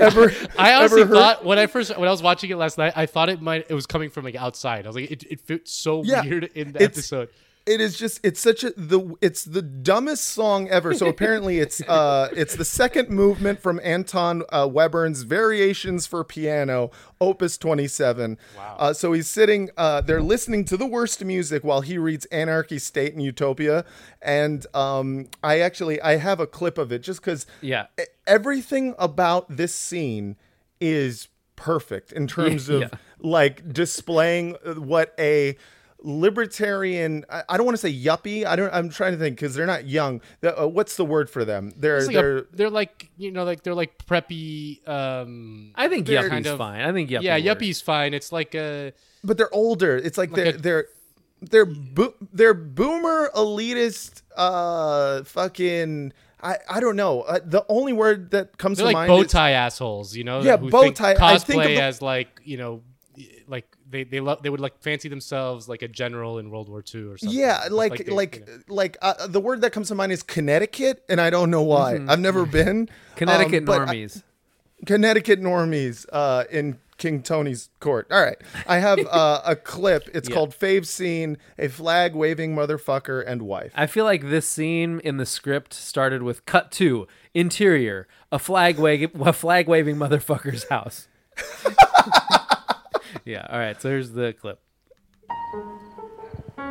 ever. I honestly ever thought when I first when I was watching it last night, I thought it might it was coming from like outside. I was like, it, it felt so Yeah, weird in the episode. It is just it's such a the it's the dumbest song ever. So apparently it's uh it's the second movement from Anton uh, Webern's Variations for Piano, Opus 27. Wow. Uh, so he's sitting uh they're listening to the worst music while he reads Anarchy State and Utopia and um I actually I have a clip of it just cuz Yeah. everything about this scene is perfect in terms of Yeah. like displaying uh, what a libertarian I, I don't want to say yuppie i don't i'm trying to think because they're not young the, uh, what's the word for them they're like they're a, they're like you know like they're like preppy. Um, I think yuppie's kind of- fine. I think yuppie Yeah, works. yuppie's fine. It's like a but they're older it's like, Like they're a- they're they're bo- they're boomer elitist uh fucking i i don't know uh, the only word that comes they're to like mind bow is- tie assholes. You know, Yeah, who bow think tie- I Cosplay think the- as like you know, like they they love they would like fancy themselves like a general in World War II or something. Yeah, But, like they- like you know. like, uh, the word that comes to mind is Connecticut, and I don't know why. Mm-hmm. I've never been Connecticut um, but I- normies. Connecticut normies uh, in King Tony's court. All right, I have uh, a clip. It's Yeah. called "Fave Scene: A flag waving motherfucker and wife." I feel like this scene in the script started with cut two interior a flag waving a flag waving motherfucker's house. yeah. All right. So here's the clip.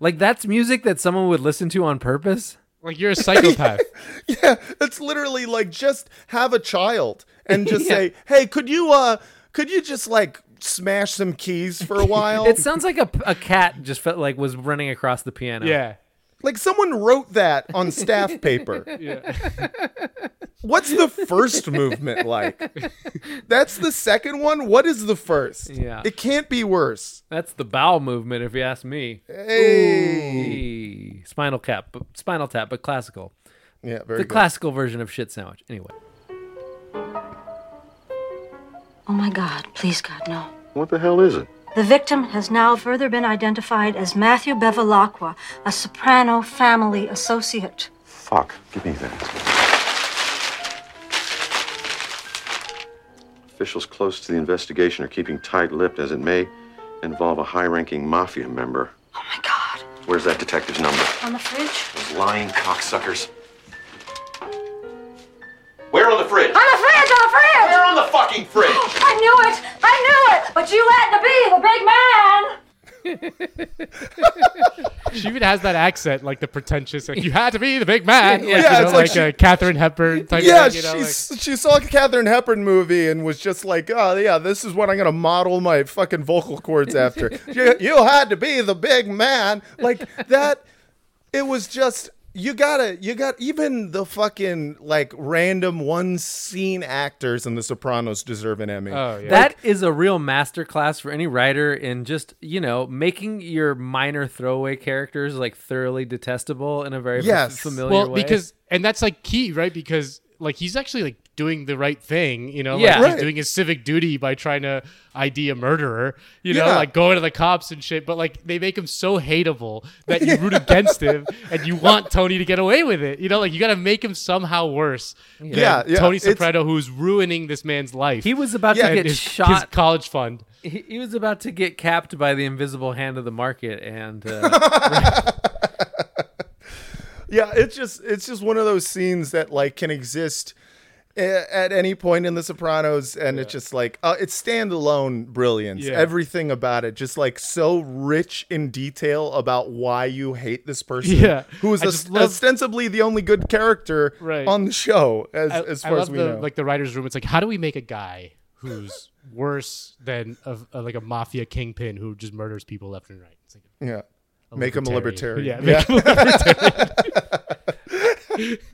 Like that's music that someone would listen to on purpose. Like you're a psychopath. yeah, it's literally like just have a child and just Yeah. say, "Hey, could you uh, could you just like smash some keys for a while?" It sounds like a, a cat just felt like was running across the piano. yeah. Like someone wrote that on staff paper. Yeah. What's the first movement like? That's the second one. What is the first? Yeah. It can't be worse. That's the bowel movement, if you ask me. Hey. Hey. Spinal tap, but spinal tap, but classical. Yeah, very the good. classical version of shit sandwich. Anyway, Oh my God, please, God, no. What the hell is it? The victim has now further been identified as Matthew Bevilacqua, a soprano family associate. Fuck. Give me that. Officials close to the investigation are keeping tight-lipped as it may involve a high-ranking mafia member. Oh my God. Where's that detective's number? On the fridge? Those lying cocksuckers. Where on the fridge? On the fridge, on the fridge! Where on the fucking fridge? I knew it! I knew it! But you had to be the big man! She even has that accent, like the pretentious. Like, you had to be the big man. Like, Yeah, you know, it's like like, she- a Katharine Hepburn type. yeah, of thing, you know, she's, she saw a Katharine Hepburn movie and was just like, oh, yeah, this is what I'm going to model my fucking vocal cords after. you, you had to be the big man. Like that, it was just, you gotta, you got, even the fucking like random one scene actors in The Sopranos deserve an Emmy. Oh yeah. that is a real masterclass for any writer in just you know making your minor throwaway characters like thoroughly detestable in a very Yes. familiar well, way. because and that's like key, right? Because like he's actually like doing the right thing. You know, Yeah. like Right. he's doing his civic duty by trying to ID a murderer. You know, Yeah. like going to the cops and shit. But like they make him so hateable that you root against him and you want Tony to get away with it. You know, like you got to make him somehow worse. than Yeah, yeah, Tony it's- Soprano, who's ruining this man's life. He was about Yeah, to get his, shot. his college fund. he, he was about to get capped by the invisible hand of the market, and uh, Yeah, it's just it's just one of those scenes that like can exist a- at any point in The Sopranos, and it's just like uh, it's standalone brilliance. Yeah. Everything about it, just like so rich in detail about why you hate this person. Yeah. who is love- ostensibly the only good character Right. on the show, as I, as far as we the, know. like the writers' room. It's like, how do we make a guy who's worse than a, a- like a mafia kingpin who just murders people left and right? It's like yeah, make him a libertarian. Yeah, make him a libertarian.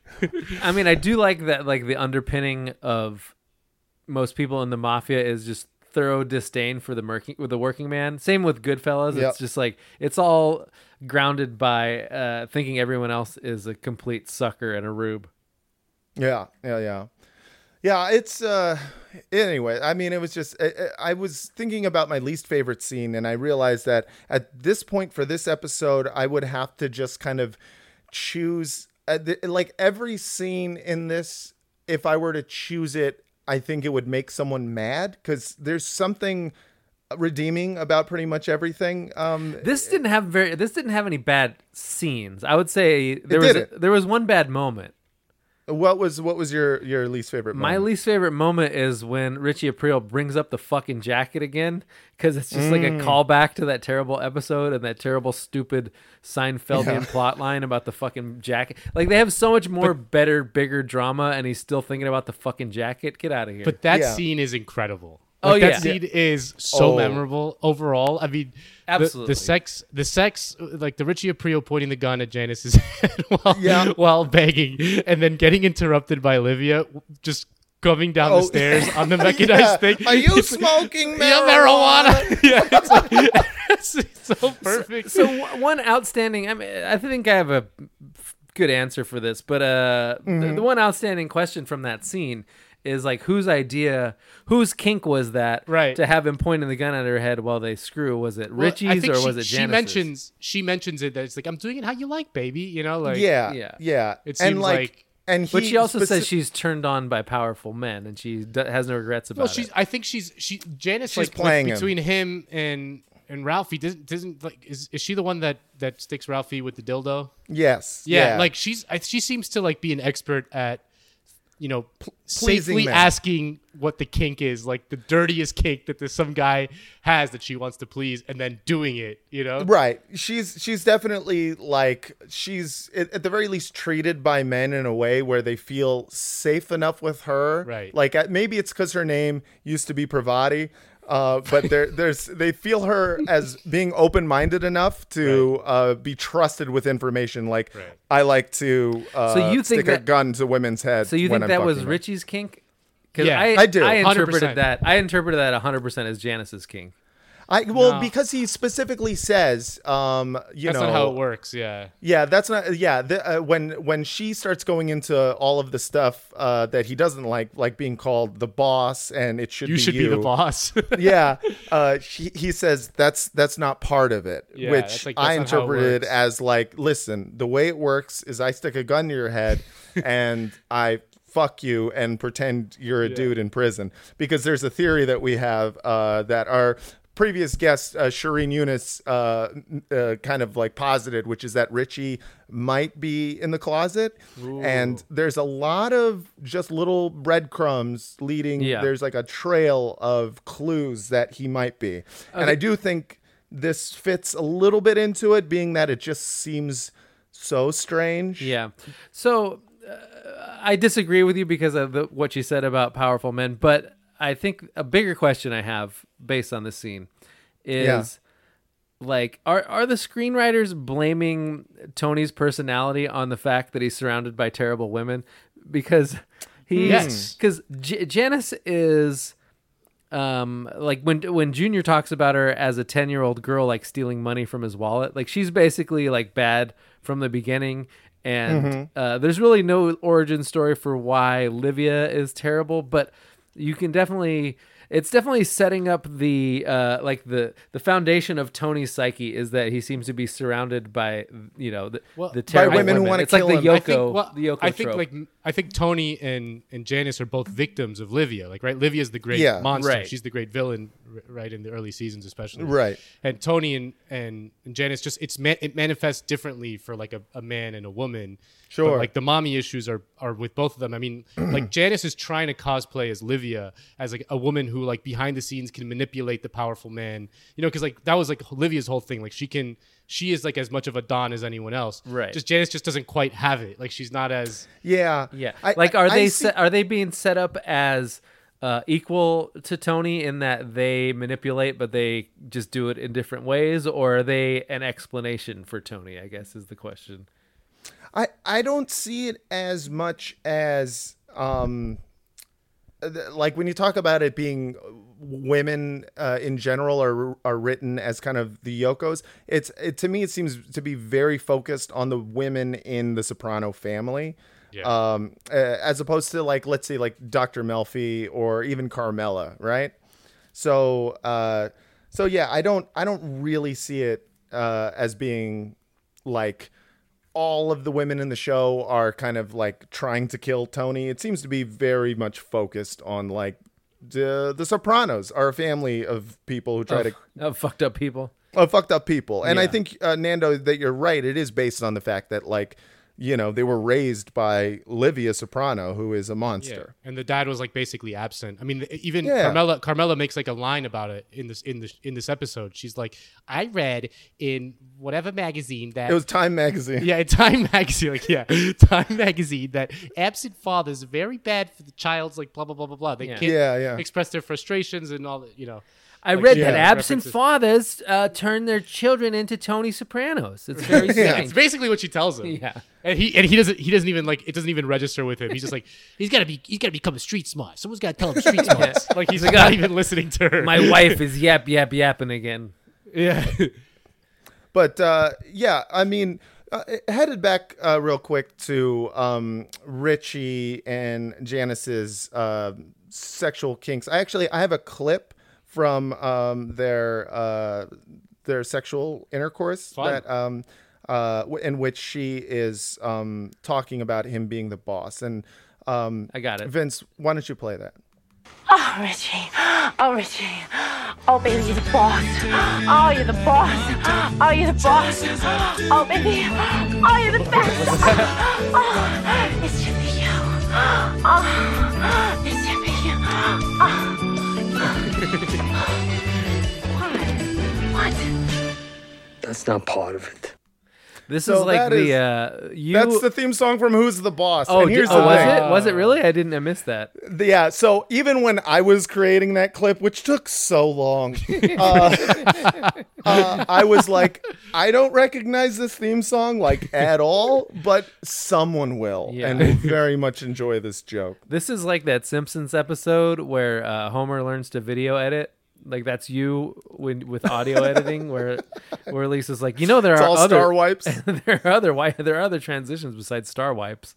I mean, I do like that. Like the underpinning of most people in the mafia is just thorough disdain for the working with the working man. Same with Goodfellas. Yep. It's just like it's all grounded by uh, thinking everyone else is a complete sucker and a rube. Yeah, yeah, yeah. Yeah, it's uh anyway, I mean it was just I, I was thinking about my least favorite scene and I realized that at this point for this episode I would have to just kind of choose uh, th- like every scene in this if I were to choose it I think it would make someone mad cuz there's something redeeming about pretty much everything. Um This didn't have very. This didn't have any bad scenes. I would say there was didn't. there was one bad moment. What was what was your your least favorite Moment? My least favorite moment is when Richie Aprile brings up the fucking jacket again because it's just like a Mm. callback to that terrible episode and that terrible stupid Seinfeldian Yeah. plot line about the fucking jacket. Like they have so much more better, bigger drama, and he's still thinking about the fucking jacket. Get out of here. But that Yeah. scene is incredible. Oh, Like, yeah. that scene is so Oh. memorable overall. I mean, the- Absolutely. The, sex, the sex, like the Richie Aprile pointing the gun at Janice's head while, Yeah. while begging, and then getting interrupted by Olivia, just coming down Oh, the stairs on the mechanized yeah. thing. Are you It's like, smoking Yeah, marijuana? marijuana. yeah, it's, like, it's, it's so perfect. So w- one outstanding. I mean, I think I have a good answer for this, but uh, Mm-hmm. the, the one outstanding question from that scene is like, whose idea, whose kink was that, Right. To have him pointing the gun at her head while they screw. Was it Well, Richie's or she, was it she mentions she mentions it that it's like I'm doing it how you like, baby. You know, like yeah, yeah. yeah, It and seems like, like- and he But she also speci- says she's turned on by powerful men, and she d- has no regrets about it. Well, she's. it. I think she's. She Janice She's like playing like, between him and and Ralphie. Doesn't doesn't like is is she the one that that sticks Ralphie with the dildo? yes, Yeah, like she's. I, she seems to like be an expert at. You know, safely men. asking what the kink is, like the dirtiest kink that there's some guy has that she wants to please, and then doing it. You know, Right. She's she's definitely like she's at, the very least treated by men in a way where they feel safe enough with her. Right. Like maybe it's because her name used to be Parvati. Uh, but there, there's they feel her as being open-minded enough to uh, be trusted with information. Like Right. I like to uh, So you stick think a that- gun to women's heads. so you think I'm that was fucking. Richie's kink? 'Cause Yeah, I, I do. I 100%. interpreted that. I interpreted that 100 percent as Janice's kink. I well No. because he specifically says, um, you that's know, not how it works. Yeah, Yeah, that's not. Yeah, the, uh, when when she starts going into all of the stuff uh, that he doesn't like, like being called the boss, and it should you be should you. be the boss. yeah, uh, she, he says that's that's not part of it, Yeah, which that's like- I that's interpreted as like, listen, the way it works is I stick a gun to your head, and I fuck you and pretend you're a dude in prison because there's a theory that we have uh, that our previous guest uh, Shireen Yunus uh, uh, kind of like posited, which is that Richie might be in the closet, and there's a lot of just little breadcrumbs leading. Yeah. There's like a trail of clues that he might be, and I do think this fits a little bit into it, being that it just seems so strange. Yeah. So uh, I disagree with you because of the, what you said about powerful men, but I think a bigger question I have based on this scene is like are are the screenwriters blaming Tony's personality on the fact that he's surrounded by terrible women because he's Yes. cuz J- Janice is um like when when junior talks about her as a 10 year old girl like stealing money from his wallet like she's basically like bad from the beginning and Mhm. uh, there's really no origin story for why Livia is terrible, but you can definitely it's definitely setting up the uh like the the foundation of Tony's psyche is that he seems to be surrounded by you know the, the terrible women who wanna It's like kill the him. Yoko I think, well, the Yoko I think trope. like I think Tony and and Janice are both victims of Livia. Like right, Livia's the great Yeah. monster. Right. She's the great villain, right in the early seasons, especially. Right. And Tony and and, and Janice just it's ma- it manifests differently for like a, a man and a woman. But, Sure. like the mommy issues are are with both of them. I mean, like Janice is trying to cosplay as Livia as like a woman who like behind the scenes can manipulate the powerful man. You know, because like that was like Livia's whole thing. Like she can. She is like as much of a don as anyone else. Right. Just Janice just doesn't quite have it. Like she's not as Yeah. Yeah. I- like, are I they see- set, are they being set up as uh, equal to Tony in that they manipulate, but they just do it in different ways, or are they an explanation for Tony? I guess is the question. I I don't see it as much as um th- like when you talk about it being women uh, in general are are written as kind of the Yokos. It's it to me it seems to be very focused on the women in the Soprano family. Yeah. Um, as opposed to like let's say like Dr. Melfi or even Carmela, right? So uh, so yeah, I don't I don't really see it uh, as being like all of the women in the show are kind of like trying to kill Tony. It seems to be very much focused on like the the Sopranos are a family of people who try Of- to of fucked up people. of fucked up people. And I think uh, Nando that you're right. It is based on the fact that like you know they were raised by Livia Soprano, who is a monster. And the dad was like basically absent. I mean, even Yeah. Carmela Carmela makes like a line about it in this in this in this episode. She's like, "I read in whatever magazine that It was Time magazine. yeah, Time magazine, like yeah, Time magazine that absent fathers are very bad for the child's like blah blah blah blah blah. They Yeah. can't Yeah, yeah. express their frustrations and all that, you know. I Like, read she that absent references. fathers uh, turn their children into Tony Sopranos. It's very Yeah, strange. it's basically what she tells him. Yeah. and he and he doesn't he doesn't even like it doesn't even register with him. He's just like he's got to be he's got to become a street smart. Someone's got to tell him street smart. Like he's Like, not uh, even listening to her. My wife is yap yap yapping again. yeah. But uh, yeah, I mean, uh, headed back uh, real quick to um, Richie and Janice's uh, sexual kinks. I actually I have a clip from um, their uh, their sexual intercourse Fun. that um, uh, w- in which she is um, talking about him being the boss. And um, I got it. Vince, why don't you play that? Oh, Richie. Oh, Richie. Oh, baby, you're the boss. Oh, you're the boss. Oh, you're the boss. Oh, baby. Oh, you're the best. Oh, it's Jimmy you. Oh, it's Jimmy you. Oh. What? What? That's not part of it. This So is like the is- uh, you. That's the theme song from Who's the Boss. oh, and here's oh, the was thing. it? Was it really? I didn't. I missed that. Yeah, so even when I was creating that clip, which took so long, uh, uh, I was like, I don't recognize this theme song like at all, but someone will, Yeah. and will very much enjoy this joke. This is like that Simpsons episode where uh, Homer learns to video edit. Like that's you when with audio editing, where where Lisa's like, you know, there It's are other star wipes. there are other wi- there are other transitions besides star wipes.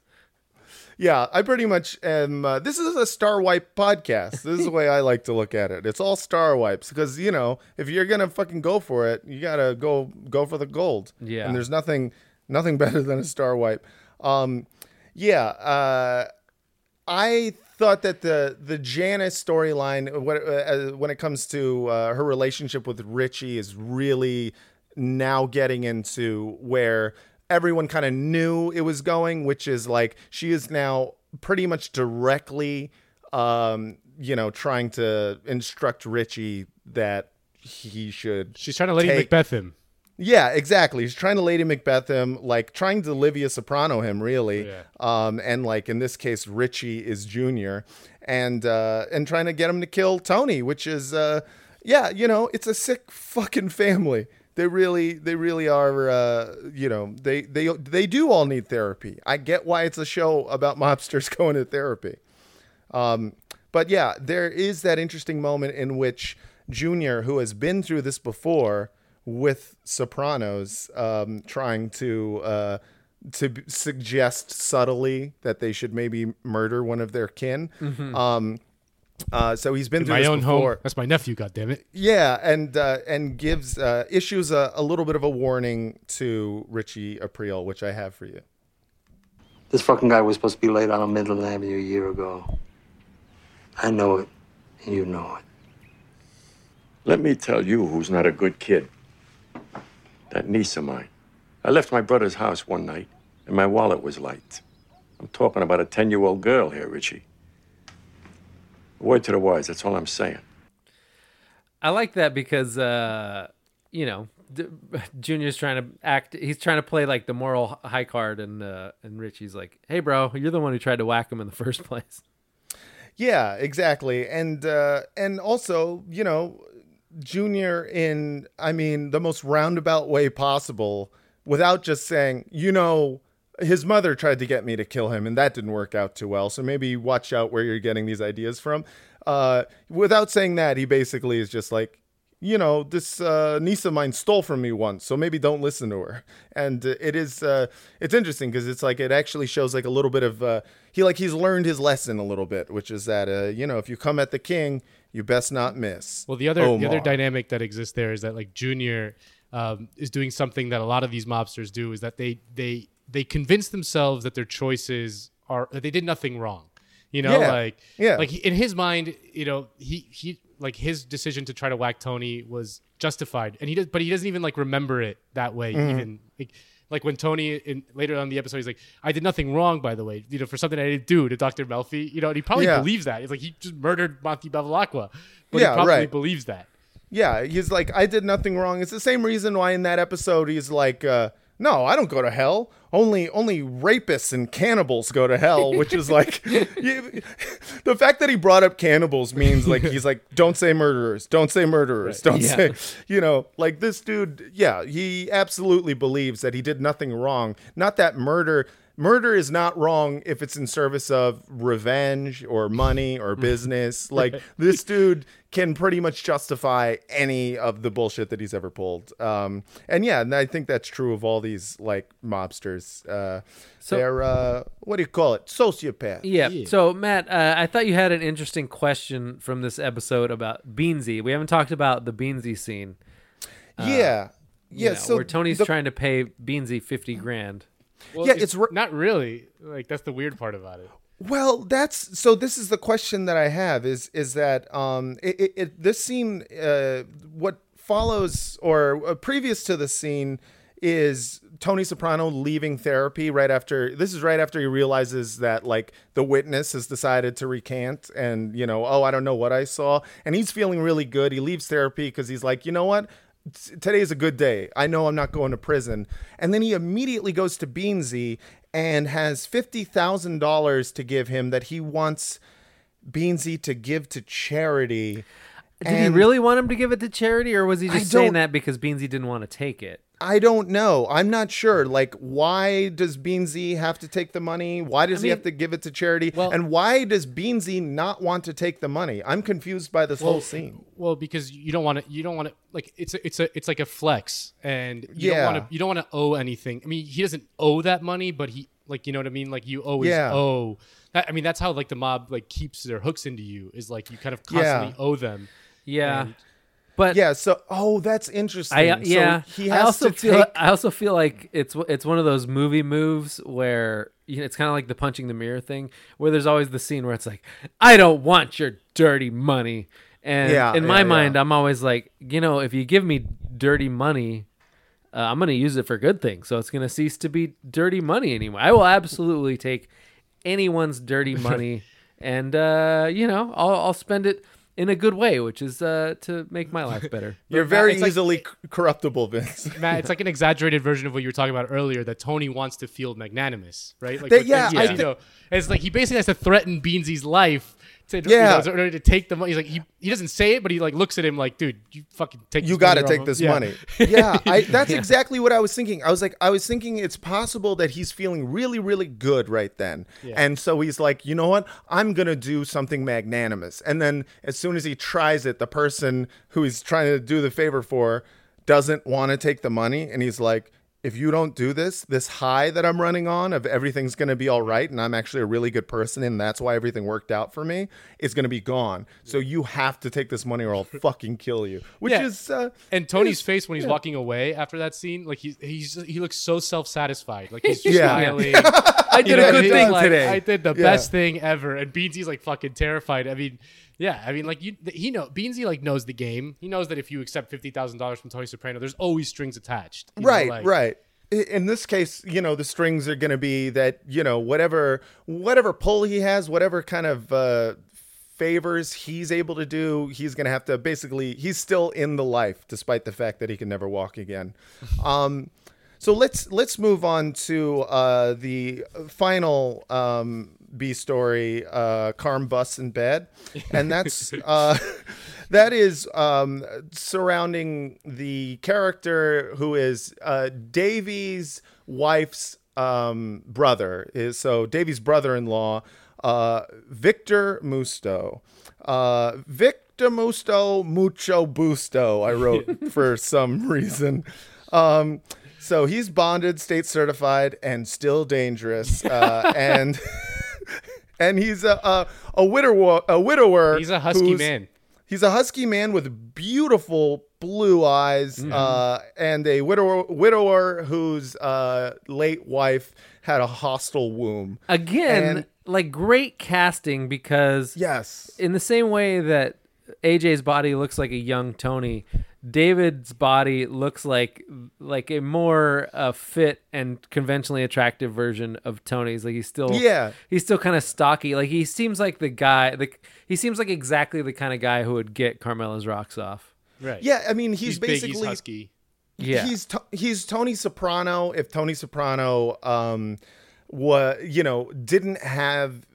Yeah, I pretty much am. Uh, this is a star wipe podcast. This is the way I like to look at it. It's all star wipes because you know if you're gonna fucking go for it, you gotta go go for the gold. Yeah. and there's nothing nothing better than a star wipe. Um, yeah, uh, I thought that the the Janice storyline, when uh, when it comes to uh, her relationship with Richie, is really now getting into where everyone kind of knew it was going, which is like she is now pretty much directly, um, you know, trying to instruct Richie that he should. She's trying to Lady take- Macbeth him. Yeah, exactly. He's trying to Lady Macbeth him, like trying to Livia Soprano him, really. Yeah. Um, and like in this case, Richie is Junior, and uh, and trying to get him to kill Tony, which is, uh, yeah, you know, it's a sick fucking family. They really, they really are. Uh, you know, they they they do all need therapy. I get why it's a show about mobsters going to therapy. Um, but yeah, there is that interesting moment in which Junior, who has been through this before with Sopranos, um, trying to uh, to suggest subtly that they should maybe murder one of their kin. Mhm. Um, uh, so he's been In through my this own before. home. That's my nephew. God damn it. Yeah, and uh, and gives uh, issues a, a little bit of a warning to Richie Aprile, which I have for you. This fucking guy was supposed to be laid out on Midland Avenue a year ago. I know it, and you know it. Let me tell you who's not a good kid. That niece of mine. I left my brother's house one night, and my wallet was light. I'm talking about a 10 year old girl here, Richie. Word to the wise, that's all I'm saying. I like that because uh, you know D- Junior's trying to act. He's trying to play like the moral high card, and uh, and Richie's like, "Hey, bro, you're the one who tried to whack him in the first place." Yeah, exactly. And uh and also, you know, Junior in I mean, the most roundabout way possible without just saying, you know, his mother tried to get me to kill him and that didn't work out too well. So maybe watch out where you're getting these ideas from. Uh without saying that, he basically is just like you know, this uh, niece of mine stole from me once, so maybe don't listen to her. And uh, it is, uh, it's interesting because it's like it actually shows like a little bit of uh, he like he's learned his lesson a little bit, which is that uh, you know if you come at the king, you best not miss. Well, the other the other dynamic that exists there is that like Junior um, is doing something that a lot of these mobsters do is that they they they convince themselves that their choices are that they did nothing wrong. You know, Yeah. like Yeah. like in his mind, you know, he he like his decision to try to whack Tony was justified, and he does, but he doesn't even like remember it that way. Mhm. Even like, like when Tony in later on in the episode, he's like, "I did nothing wrong, by the way, you know, for something I didn't do to Doctor Melfi." You know, and he probably Yeah. believes that. It's like he just murdered Monty Bevilacqua, but Yeah, he probably right. believes that. Yeah, he's like, I did nothing wrong. It's the same reason why in that episode he's like, uh, no, I don't go to hell. Only only rapists and cannibals go to hell, which is like you- the fact that he brought up cannibals means like he's like, don't say murderers, don't say murderers, Right. don't Yeah. say you know, like this dude, yeah, he absolutely believes that he did nothing wrong. Not that murder murder is not wrong if it's in service of revenge or money or business. Like this dude can pretty much justify any of the bullshit that he's ever pulled. Um, and yeah, and I think that's true of all these like mobsters. Uh, So- they're uh, what do you call it? Sociopath. Yeah. So Matt, uh, I thought you had an interesting question from this episode about Beansy. We haven't talked about the Beansy scene. Uh, Yeah. you Yeah, know, so where Tony's the- trying to pay Beansy fifty grand. Well, Yeah, it's re- not really. Like that's the weird part about it. Well, that's so. This is the question that I have: is is that um, it, it, it this scene, uh, what follows or uh, previous to the scene is Tony Soprano leaving therapy right after. This is right after he realizes that like the witness has decided to recant, and you know, oh, I don't know what I saw, and he's feeling really good. He leaves therapy because he's like, you know what. Today is a good day. I know I'm not going to prison. And then he immediately goes to Beansy and has $50,000 to give him that he wants Beansy to give to charity. Did And he really want him to give it to charity, or was he just saying that because Beansy didn't want to take it? I don't know. I'm not sure. Like, why does Beansy have to take the money? Why does I he have to give it to charity? Well, and why does Beansy not want to take the money? I'm confused by this whole scene. Well, because you don't want to. You don't want to. Like it's a, it's a it's like a flex, and you Yeah. don't want to. You don't want to owe anything. I mean, he doesn't owe that money, but he like you know what I mean. Like you always Yeah. owe. That, I mean, that's how like the mob like keeps their hooks into you. Is like you kind of Yeah. constantly owe them. Yeah. And- But yeah, so oh, that's interesting. I uh, So yeah. he I has also to feel take. I also feel like it's it's one of those movie moves where you know, it's kind of like the punching the mirror thing, where there's always the scene where it's like, I don't want your dirty money, and Yeah, in my yeah, mind, yeah. I'm always like, you know, if you give me dirty money. Uh, I'm gonna use it for good things, so it's gonna cease to be dirty money anymore. I will absolutely take anyone's dirty money, and uh, you know, I'll, I'll spend it in a good way, which is uh, to make my life better. You're But Matt, very it's like- easily c- corruptible, Vince. Matt, it's like an exaggerated version of what you were talking about earlier. That Tony wants to feel magnanimous, right? Like That- with yeah, I Esposito. it's like he basically has to threaten Beansy's life to, you Yeah. know, in order to take the money. He's like he, he doesn't say it, but he like looks at him like, dude, you fucking take. you got to take this Yeah. money. Yeah, I, that's Yeah. exactly what I was thinking. I was like, I was thinking it's possible that he's feeling really, really good right then, Yeah. and so he's like, you know what, I'm gonna do something magnanimous. And then as soon as he tries it, the person who he's trying to do the favor for doesn't want to take the money, and he's like. If you don't do this, this high that I'm running on of everything's going to be all right and I'm actually a really good person and that's why everything worked out for me is going to be gone. So you have to take this money or I'll fucking kill you. Which Yeah. is uh, and Tony's is- face when he's yeah. walking away after that scene, like he's he's he looks so self satisfied, like he's Yeah. smiling. I You did a good thing like, today. I did the best thing ever, and Beansy's like fucking terrified. I mean, yeah, I mean, like you, he know Beansy like knows the game. He knows that if you accept fifty thousand dollars from Tony Soprano, there's always strings attached. you know, right like- right in this case you know the strings are going to be that you know whatever whatever pull he has whatever kind of uh favors he's able to do he's going to have to basically he's still in the life despite the fact that he can never walk again um so let's let's move on to uh the final um b story uh carm busts in bed and that's uh that is um, surrounding the character who is uh, Davy's wife's um, brother. Is so Davy's brother-in-law, uh, Victor Musto. Uh, Victor Musto Mucho Busto. I wrote for some reason. Um, so he's bonded, state certified, and still dangerous. Uh, and and he's a a, a widower. A widower. He's a husky man. He's a husky man with beautiful blue eyes, Mm-hmm. uh, and a widower widower whose uh, late wife had a hostile womb. Again, And- like great casting because yes, in the same way that AJ's body looks like a young Tony, David's body looks like like a more uh, fit and conventionally attractive version of Tony's. Like he's still Yeah. he's still kind of stocky. Like he seems like the guy. Like he seems like exactly the kind of guy who would get Carmela's rocks off. Right. Yeah, I mean he's, He's big, he's basically husky. Yeah. he's to- he's Tony Soprano. If Tony Soprano, um, wa you know didn't have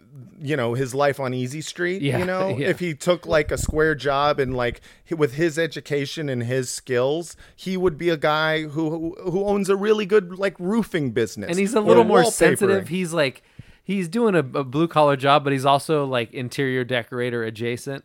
you know his life on easy street Yeah, you know yeah. if he took like a square job and like with his education and his skills he would be a guy who who, owns a really good like roofing business and he's a little more sensitive. He's like he's doing a, a blue collar job, but he's also like interior decorator adjacent.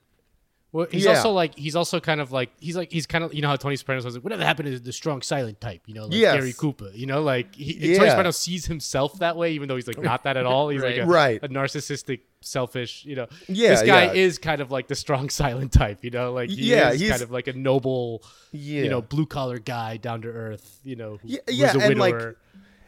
Well, he's Yeah. also like he's also kind of like he's like he's kind of you know how Tony Soprano was like whatever happened to the strong silent type you know like Yes. Gary Cooper you know like he, Yeah. Tony Soprano sees himself that way even though he's like not that at all he's like a, Right. a narcissistic selfish you know Yeah, this guy yeah. is kind of like the strong silent type you know like he Yeah, is he's- kind of like a noble Yeah. you know blue collar guy down to earth you know who- yeah, who's yeah a and like widower.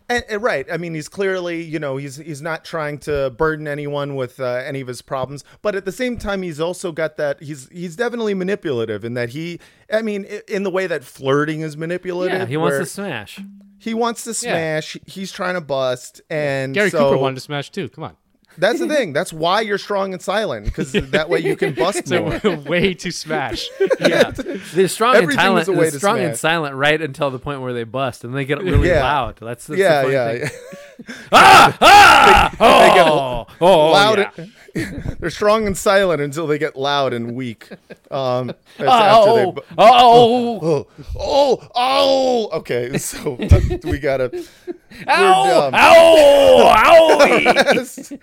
And, and right i mean he's clearly you know he's he's not trying to burden anyone with uh, any of his problems but at the same time he's also got that he's he's definitely manipulative in that he i mean in the way that flirting is manipulative Yeah, he wants to smash. he wants to smash he's trying to bust and Gary so- Cooper wanted to smash too come on that's the thing that's why you're strong and silent because that way you can bust it's more a way to smash Yeah, they're strong and Everything silent. is a way They're to strong and silent right until the point where they bust and they get really Yeah. loud. That's, that's yeah the yeah, thing. yeah. Ah ah They- they get oh, oh, loud yeah. they're strong and silent until they get loud and weak um that's Oh, after they bu- oh. oh oh oh okay so we gotta Ow! Ow! Owie!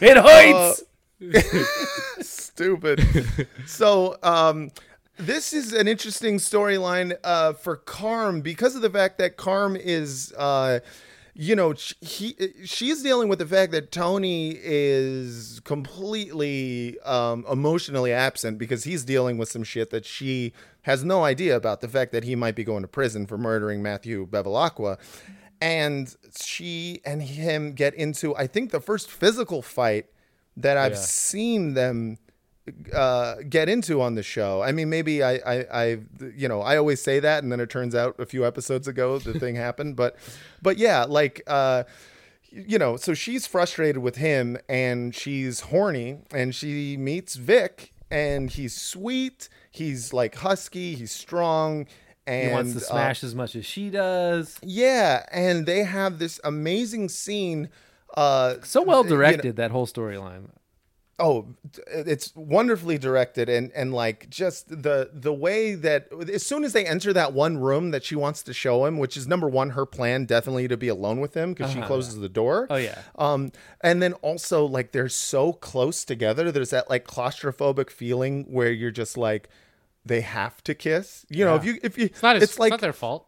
It hurts. Uh, stupid so um this is an interesting storyline uh, for Carm because of the fact that Carm is, uh, you know, he she's dealing with the fact that Tony is completely um, emotionally absent because he's dealing with some shit that she has no idea about. The fact that he might be going to prison for murdering Matthew Bevilacqua. And she and him get into, I think, the first physical fight that I've Yeah. seen them uh, get into on the show. I mean, maybe I, I, I, you know, I always say that, and then it turns out a few episodes ago the thing happened. But, but yeah, like, uh, you know, so she's frustrated with him, and she's horny, and she meets Vic, and he's sweet. He's like husky. He's strong. And he wants to uh, smash as much as she does. yeah, and they have this amazing scene. Uh, So well you know- directed that whole storyline. Oh it's wonderfully directed and and like just the the way that as soon as they enter that one room that she wants to show him which is number one her plan definitely to be alone with him because she Uh-huh. closes the door Oh, yeah. um and then also like they're so close together there's that like claustrophobic feeling where you're just like they have to kiss you know if you if you it's not it's it's like not their fault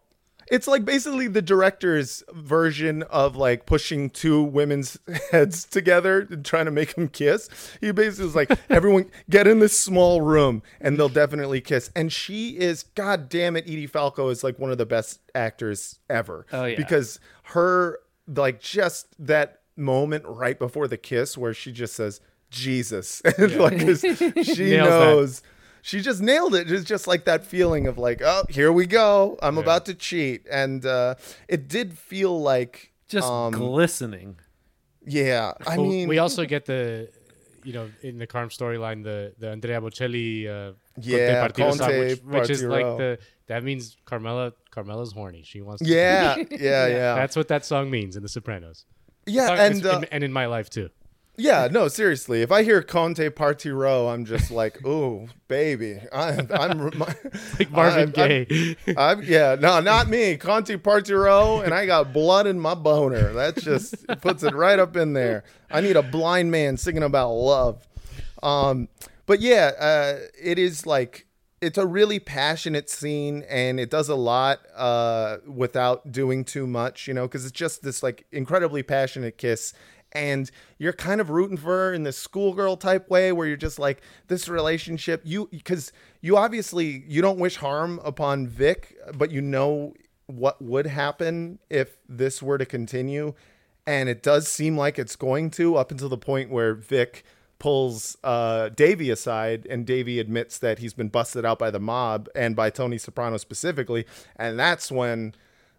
It's like basically the director's version of like pushing two women's heads together and trying to make them kiss. He basically was like, everyone get in this small room and they'll definitely kiss. And she is, god damn it, Edie Falco is like one of the best actors ever. Oh, yeah. Because her, like, just that moment right before the kiss where she just says, Jesus. And like, 'cause she Nails that. Knows she just nailed it. It's just like that feeling of like, oh, here we go. I'm about to cheat, and uh, it did feel like Just um, glistening. Yeah, I Well, mean, we also get the, you know, in the Carm storyline, the the Andrea Bocelli, uh, Yeah, Con te partirò song, which, which is like the that means Carmela Carmela's horny. She wants. To Yeah, yeah, yeah. That's what that song means in The Sopranos. Yeah, Sorry, and, it's- uh, and in my life too. Yeah, no, seriously. If I hear Con te partirò, I'm just like, ooh, baby, I'm, I'm Like Marvin I'm- Gaye. I'm, I'm- yeah, no, not me. Con te partirò, and I got blood in my boner. That just puts it right up in there. I need a blind man singing about love. Um, but yeah, uh, it is like it's a really passionate scene, and it does a lot uh, without doing too much, you know, because it's just this like incredibly passionate kiss. And you're kind of rooting for her in this schoolgirl type way, where you're just like this relationship. You because you obviously you don't wish harm upon Vic, but you know what would happen if this were to continue, and it does seem like it's going to up until the point where Vic pulls uh, Davy aside, and Davy admits that he's been busted out by the mob and by Tony Soprano specifically, and that's when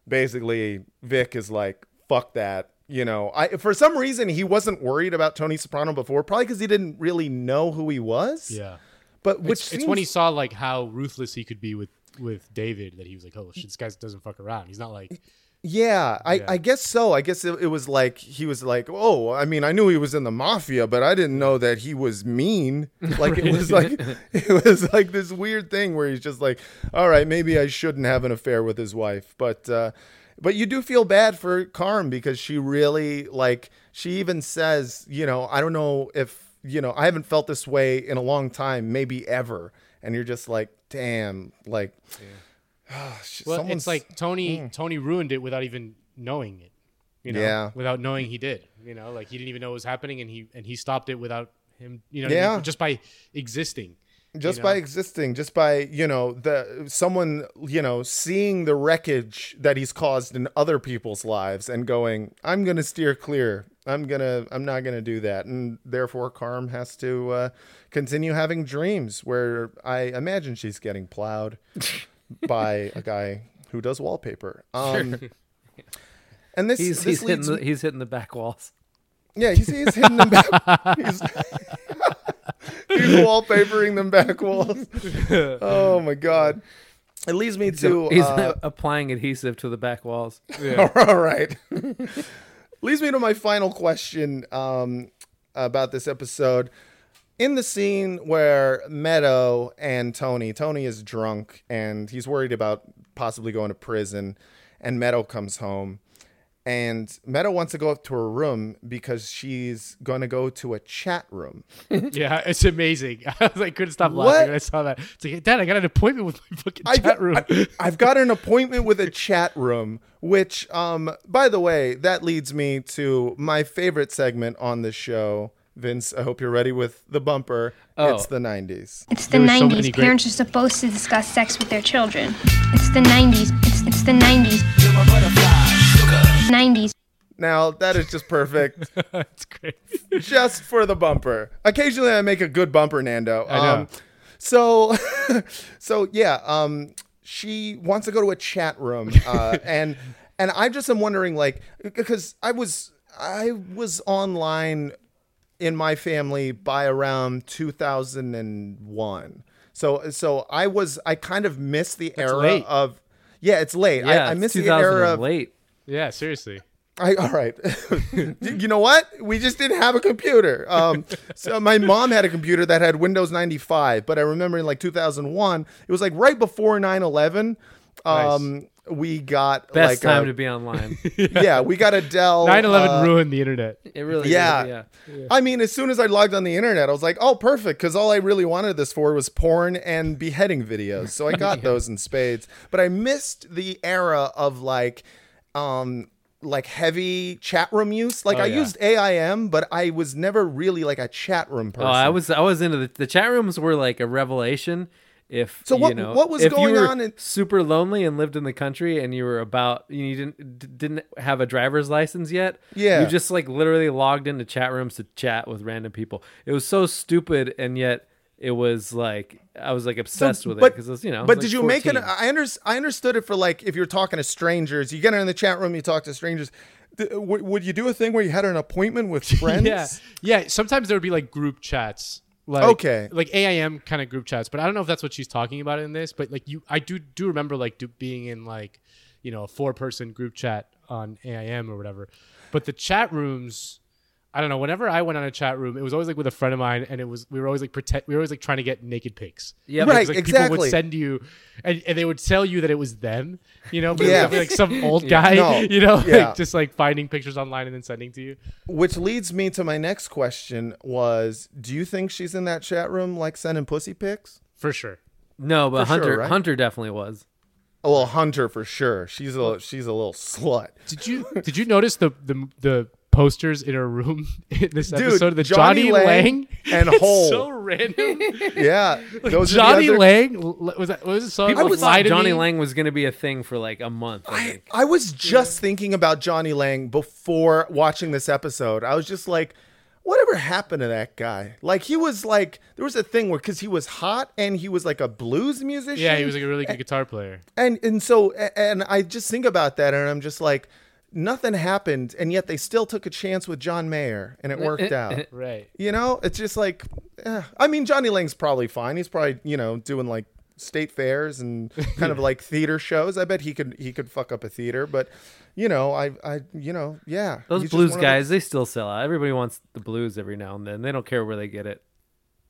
basically Vic is like, "Fuck that." You know, I for some reason he wasn't worried about Tony Soprano before, probably because he didn't really know who he was. Yeah. but which it's, it's when he saw like how ruthless he could be with with David that he was like, oh shit, this guy doesn't fuck around. He's not like Yeah, I, I guess so. I guess it, it was like he was like, oh, I mean, I knew he was in the mafia, but I didn't know that he was mean. Like it was like it was like this weird thing where he's just like, all right, maybe I shouldn't have an affair with his wife, but uh, but you do feel bad for Carm because she really like she even says, you know, I don't know if you know, I haven't felt this way in a long time, maybe ever, and you're just like, damn, like. sh- Well, someone's- it's like Tony Mm. Tony ruined it without even knowing it. You know, Yeah. without knowing he did. You know, like he didn't even know it was happening, and he and he stopped it without him. You know, what I mean? Yeah. just by existing. You just know? by existing just by you know the someone you know seeing the wreckage that he's caused in other people's lives and going i'm gonna steer clear i'm gonna i'm not gonna do that and therefore carm has to uh, continue having dreams where i imagine she's getting plowed by a guy who does wallpaper um Sure. and this he's this he's hitting the, he's hitting the back walls. yeah, he's, he's hitting them back. He's, he's wallpapering them back walls. Oh my god! It leads me to he's uh, applying adhesive to the back walls. all right. leads me to my final question um, about this episode. In the scene where Meadow and Tony, Tony is drunk and he's worried about possibly going to prison, and Meadow comes home. And Meadow wants to go up to her room because she's going to go to a chat room. yeah, it's amazing. I was like, couldn't stop What? laughing when I saw that. It's like, Dad, I got an appointment with my fucking I chat got- room. I, have got an appointment with a chat room, which, um, by the way, that leads me to my favorite segment on the show. Vince, I hope you're ready with the bumper. Oh. It's the 90s. It's the 90s. Parents are supposed to discuss sex with their children. It's the 90s. It's, it's the 90s. 90s. Now, that is just perfect. That's great. just for the bumper. Occasionally I make a good bumper, Nando. I know. Um, so, so yeah, um, she wants to go to a chat room, uh, and and I just am wondering, like, because I was I was online in my family by around 2001. So so I was I kind of missed the That's era late. of yeah, it's late. Yeah, I, I missed the era of late. Yeah, seriously. I, all right. you know what? We just didn't have a computer. Um, so my mom had a computer that had Windows 95, but I remember in like 2001, it was like right before 9 11. Um, we got Best like time a- to be online. yeah, we got a Dell. 9/11 uh, ruined the internet. It really yeah. did, yeah. I mean, as soon as I logged on the internet, I was like, oh, perfect. Because all I really wanted this for was porn and beheading videos. So I got those in spades. But I missed the era of like, um, like heavy chat room use. Like Oh, I yeah. used AIM, but I was never really like a chat room person. Oh, I was I was into the the chat rooms were like a revelation. If So you what- know, what was going you were on in- super lonely and lived in the country and you were about you didn't d- didn't have a driver's license yet, Yeah. you just like literally logged into chat rooms to chat with random people. It was so stupid and yet it was like I was like obsessed with it because you know. But like, did you make it? I under, I understood it for like if you're talking to strangers, you get in the chat room, you talk to strangers. Th- w- would you do a thing where you had an appointment with friends? Yeah, yeah. Sometimes there would be like group chats. Like, Okay. like AIM kind of group chats, but I don't know if that's what she's talking about in this. But like you, I do do remember like do, being in like you know a four person group chat on AIM or whatever. But the chat rooms, I don't know. Whenever I went on a chat room, it was always like with a friend of mine, and it was we were always like pretend we were always like trying to get naked pics. Yeah, Right, Because, like, People exactly. would send you, and, and they would tell you that it was them. You know, but Yeah. it would like some old Yeah. guy. No. You know, Yeah. like just like finding pictures online and then sending to you. Which leads me to my next question: Was do you think she's in that chat room like sending pussy pics? For sure. no, but For sure, Hunter right? Hunter definitely was. Oh, well, Hunter for sure. She's a she's a little slut. Did you did you notice the the the posters in her room in this Dude, episode of the Jonny Jonny, Lang Lang, and It's Hole. So random. Yeah, those Jonny other- Lang was that was the song? People called thought Lie to Jonny Me? Lang was going to be a thing for like a month. I think. I was just thinking about Jonny Lang before watching this episode. I was just like, whatever happened to that guy? Like he was like there was a thing where because he was hot and he was like a blues musician. Yeah, he was like a really good guitar player. and and so and I just think about that and I'm just like nothing happened and yet they still took a chance with John Mayer and it worked out. Right. You know, it's just like eh. I mean Jonny Lang's probably fine. He's probably, you know, doing like state fairs and kind of like theater shows. I bet he could he could fuck up a theater, but you know, I I you know, yeah. Those blues one of the- guys, they still sell out. Everybody wants the blues every now and then. They don't care where they get it.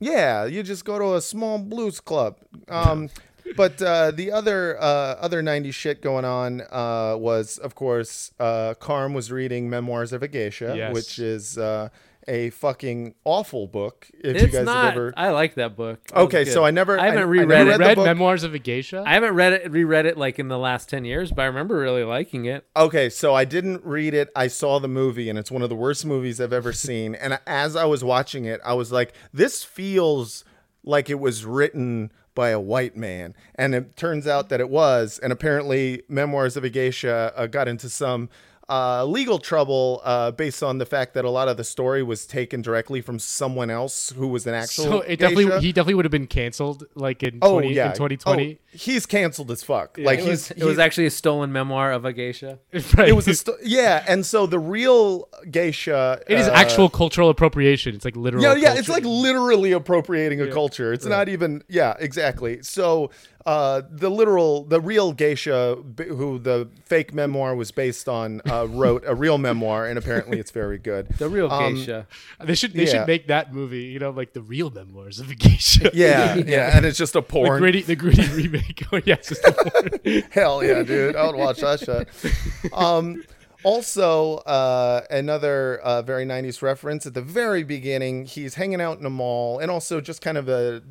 Yeah, you just go to a small blues club. Um, but uh, the other uh, other '90s shit going on uh, was, of course, uh, Carm was reading Memoirs of a Geisha, Yes. which is uh, a fucking awful book. If you it's guys not. have ever, I like that book. It was okay, so I never, I haven't I, reread I never it. read, Read. Memoirs of a Geisha. I haven't read it, reread it like in the last ten years, but I remember really liking it. Okay, so I didn't read it. I saw the movie, and it's one of the worst movies I've ever seen. And as I was watching it, I was like, this feels like it was written by a white man. And it turns out that it was. And apparently, Memoirs of a Geisha uh, got into some. Uh, legal trouble uh, based on the fact that a lot of the story was taken directly from someone else who was an actual. so it definitely he definitely would have been canceled like in oh 20, yeah in 2020. Oh, he's canceled as fuck. Like it he's was, it was actually a stolen memoir of a geisha. Right. it was a sto- yeah, and so the real geisha. It is uh, actual cultural appropriation. It's like literal. Yeah, yeah, it's like literally appropriating a Yeah. culture. It's Right. not even yeah, exactly. So uh, the literal, the real geisha, who the fake memoir was based on, uh, wrote a real memoir, and apparently it's very good. The real Um, geisha. They should they Yeah. should make that movie. You know, like the real memoirs of a geisha. Yeah, yeah, and it's just a The porn. gritty, the gritty remake. Oh yeah, it's just a porn. Hell yeah, dude! I would watch that shit. Um, also, uh, another uh, very '90s reference at the very beginning. He's hanging out in a mall, and also just kind of a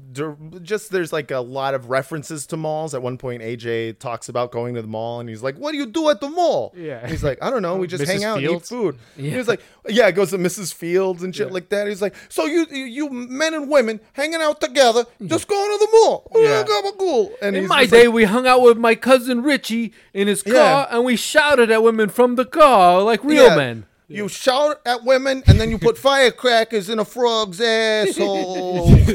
just there's like a lot of references to malls. At one point, AJ talks about going to the mall, and he's like, "What do you do at the mall?" Yeah. And he's like, "I don't know. We just Mrs. hang out Fields? and eat food." Yeah. He was like, "Yeah." It goes to Mrs. Fields and shit like that. He's like, "So you you, men and women hanging out together, just going to the mall? Yeah. cool." And In he's my day, like, we hung out with my cousin Richie in his car, Yeah. and we shouted at women from the car like real Yeah. men. You shout at women and then you put firecrackers in a frog's asshole.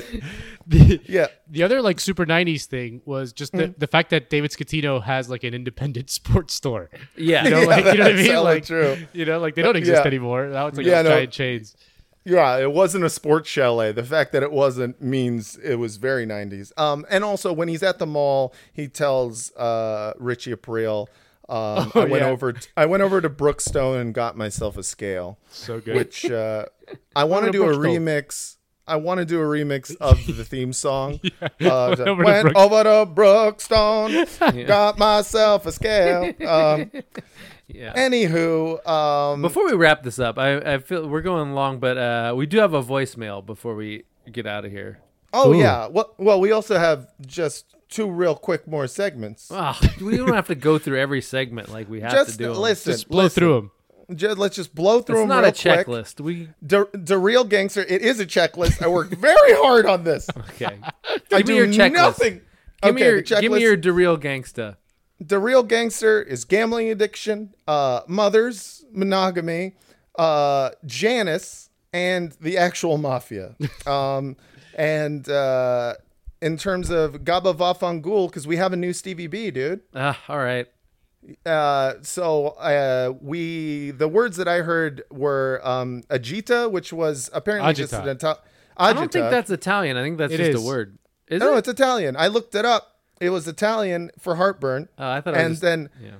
The, yeah. the other like super 90s thing was just the, Mm. the fact that David Scatino has like an independent sports store. Yeah. You know, Yeah, like, you know what I that's mean? hella Like, true. you know, like they don't exist Yeah. anymore. Now it's like Yeah, yeah, no. giant chains. Yeah, it wasn't a sports chalet. The fact that it wasn't means it was very 90s. Um, and also, when he's at the mall, he tells uh, Richie Aprile, um, Oh, I went yeah. over. T- I went over to Brookstone and got myself a scale. So good. Which uh, I want to to do a remix I want to do a remix of the theme song. Uh, Went over to Went Brook- over to Brookstone, got myself a scale. Um, Yeah. Anywho, um, Before we wrap this up, I, I feel we're going long, but uh, we do have a voicemail before we get out of here. oh yeah, well, well, we also have just two real quick more segments. Ah, we don't have to go through every segment like we have just to do. 'em. listen, Just blow listen. through 'em. Ju- let's just blow through them. It's them not real a quick. checklist. We The, the real gangster. It is a checklist. I worked very hard on this. okay. I Give me do your checklist. nothing. Give me your the give me checklist- your DeReal gangsta. The real gangster is gambling addiction, uh, mothers, monogamy, uh, Janice, and the actual mafia. um, and uh, in terms of Gaba Vafangul, because we have a new Stevie B, dude. Ah, all right. Uh, so uh, we the words that I heard were um, agita, which was apparently just Agita. an Ita- I don't think that's Italian. I think that's It just is. a word. Is no, it? it's Italian. I looked it up. It was Italian for heartburn. Oh, I thought. I and then yeah.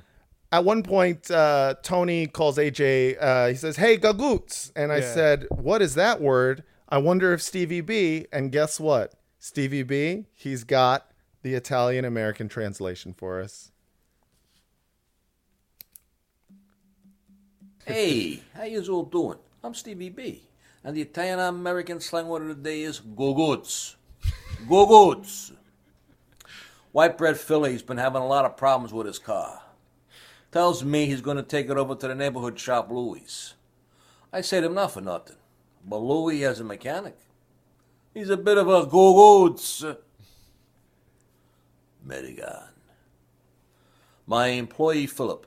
at one point, uh, Tony calls AJ. Uh, he says, "Hey, gagoots," and I Yeah. said, "What is that word?" I wonder if Stevie B. And guess what? Stevie B. He's got the Italian American translation for us. Hey, how you all doing? I'm Stevie B, and the Italian American slang word of the day is gogoots. Gogoots. White bread Philly's been having a lot of problems with his car. Tells me he's going to take it over to the neighborhood shop Louis. I say to him, not for nothing, but Louis as a mechanic, he's a bit of a gogoots. Medigan. My employee Philip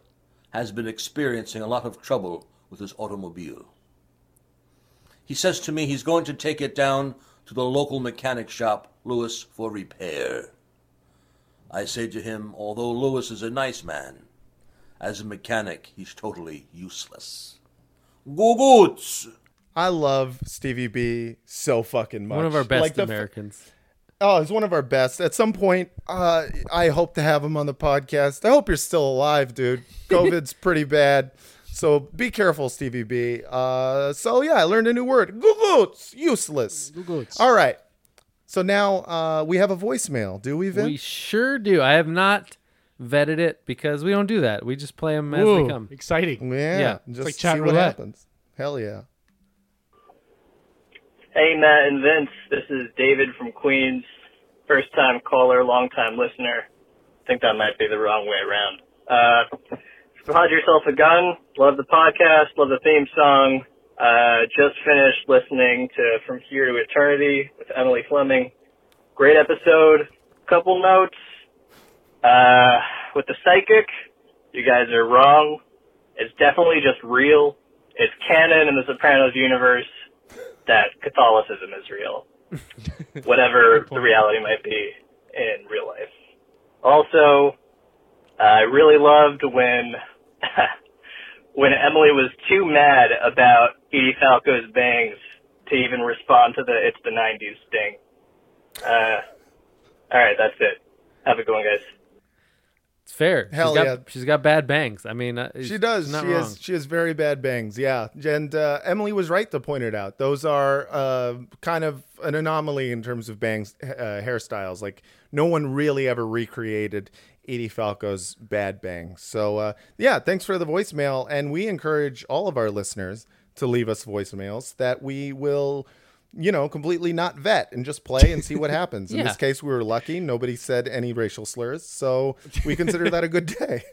has been experiencing a lot of trouble with his automobile. He says to me he's going to take it down to the local mechanic shop, Lewis, for repair. I say to him, although Lewis is a nice man, as a mechanic, he's totally useless. Gogoots! I love Stevie B so fucking much. One of our best Like the f- Americans. Oh, he's one of our best. At some point, uh, I hope to have him on the podcast. I hope you're still alive, dude. COVID's pretty bad. So be careful, Stevie B. Uh, so yeah, I learned a new word. Gugoots. Useless. Gugoots. All right. So now uh, we have a voicemail. Do we, Vin? We sure do. I have not vetted it because we don't do that. We just play them as Ooh, they come. exciting. yeah. Yeah. Just like chat see what roulette. happens. Hell yeah. Hey, Matt and Vince. This is David from Queens. First time caller, long time listener. I think that might be the wrong way around. Uh, Pod Yourself a Gun. Love the podcast. Love the theme song. Uh, just finished listening to From Here to Eternity with Emily Fleming. Great episode. Couple notes. Uh, with the psychic, you guys are wrong. It's definitely just real. It's canon in the Sopranos universe that Catholicism is real. Whatever the reality might be in real life. Also, I really loved when when Emily was too mad about Edie Falco's bangs to even respond to the "It's the '90s" sting. Uh, all right, that's it. Have a good one, guys. It's fair. Hell she's got, yeah. She's got bad bangs. I mean, uh, She does. She wrong. has. She has very bad bangs. Yeah, and uh, Emily was right to point it out. Those are uh, kind of an anomaly in terms of bangs uh, hairstyles. Like no one really ever recreated Edie Falco's bad bangs. So uh, yeah, thanks for the voicemail, and we encourage all of our listeners to leave us voicemails that we will. You know, completely not vet and just play and see what happens. In Yeah. this case, we were lucky. Nobody said any racial slurs. So we consider that a good day.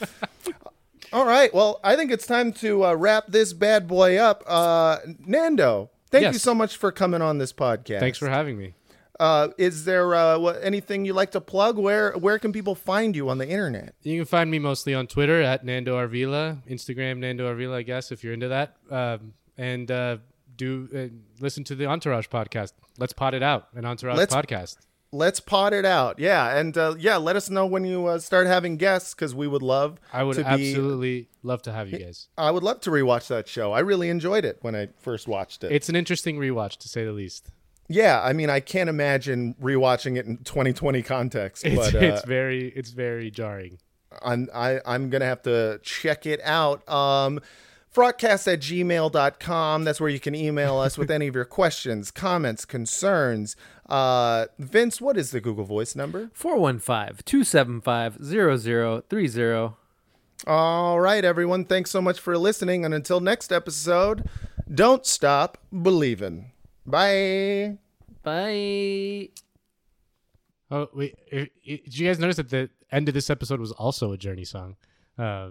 All right. Well, I think it's time to uh, wrap this bad boy up. Uh, Nando, thank you so much for coming on this podcast. Thanks for having me. Uh, is there uh, what, anything you like to plug? Where where can people find you on the internet? You can find me mostly on Twitter at Nando Arvila, Instagram Nando Arvila, I guess, if you're into that. Um, and uh, do uh, listen to the Entourage podcast. Let's pot it out, an Entourage Let's- podcast. Let's pot it out. Yeah, and uh, yeah, let us know when you uh, start having guests because we would love. I would to be- absolutely love to have you guys. I would love to rewatch that show. I really enjoyed it when I first watched it. It's an interesting rewatch, to say the least. yeah, I mean, I can't imagine rewatching it in 2020 context. It's, but uh, it's very it's very jarring. I'm I, I'm gonna have to check it out. Um, Frogcast at gmail.com. That's where you can email us with any of your questions, comments, concerns. Uh, Vince, what is the Google Voice number? 415 275 0030. All right, everyone. Thanks so much for listening. And until next episode, don't stop believing. Bye. Bye. Oh wait, i- i- did you guys notice that the end of this episode was also a Journey song? Uh,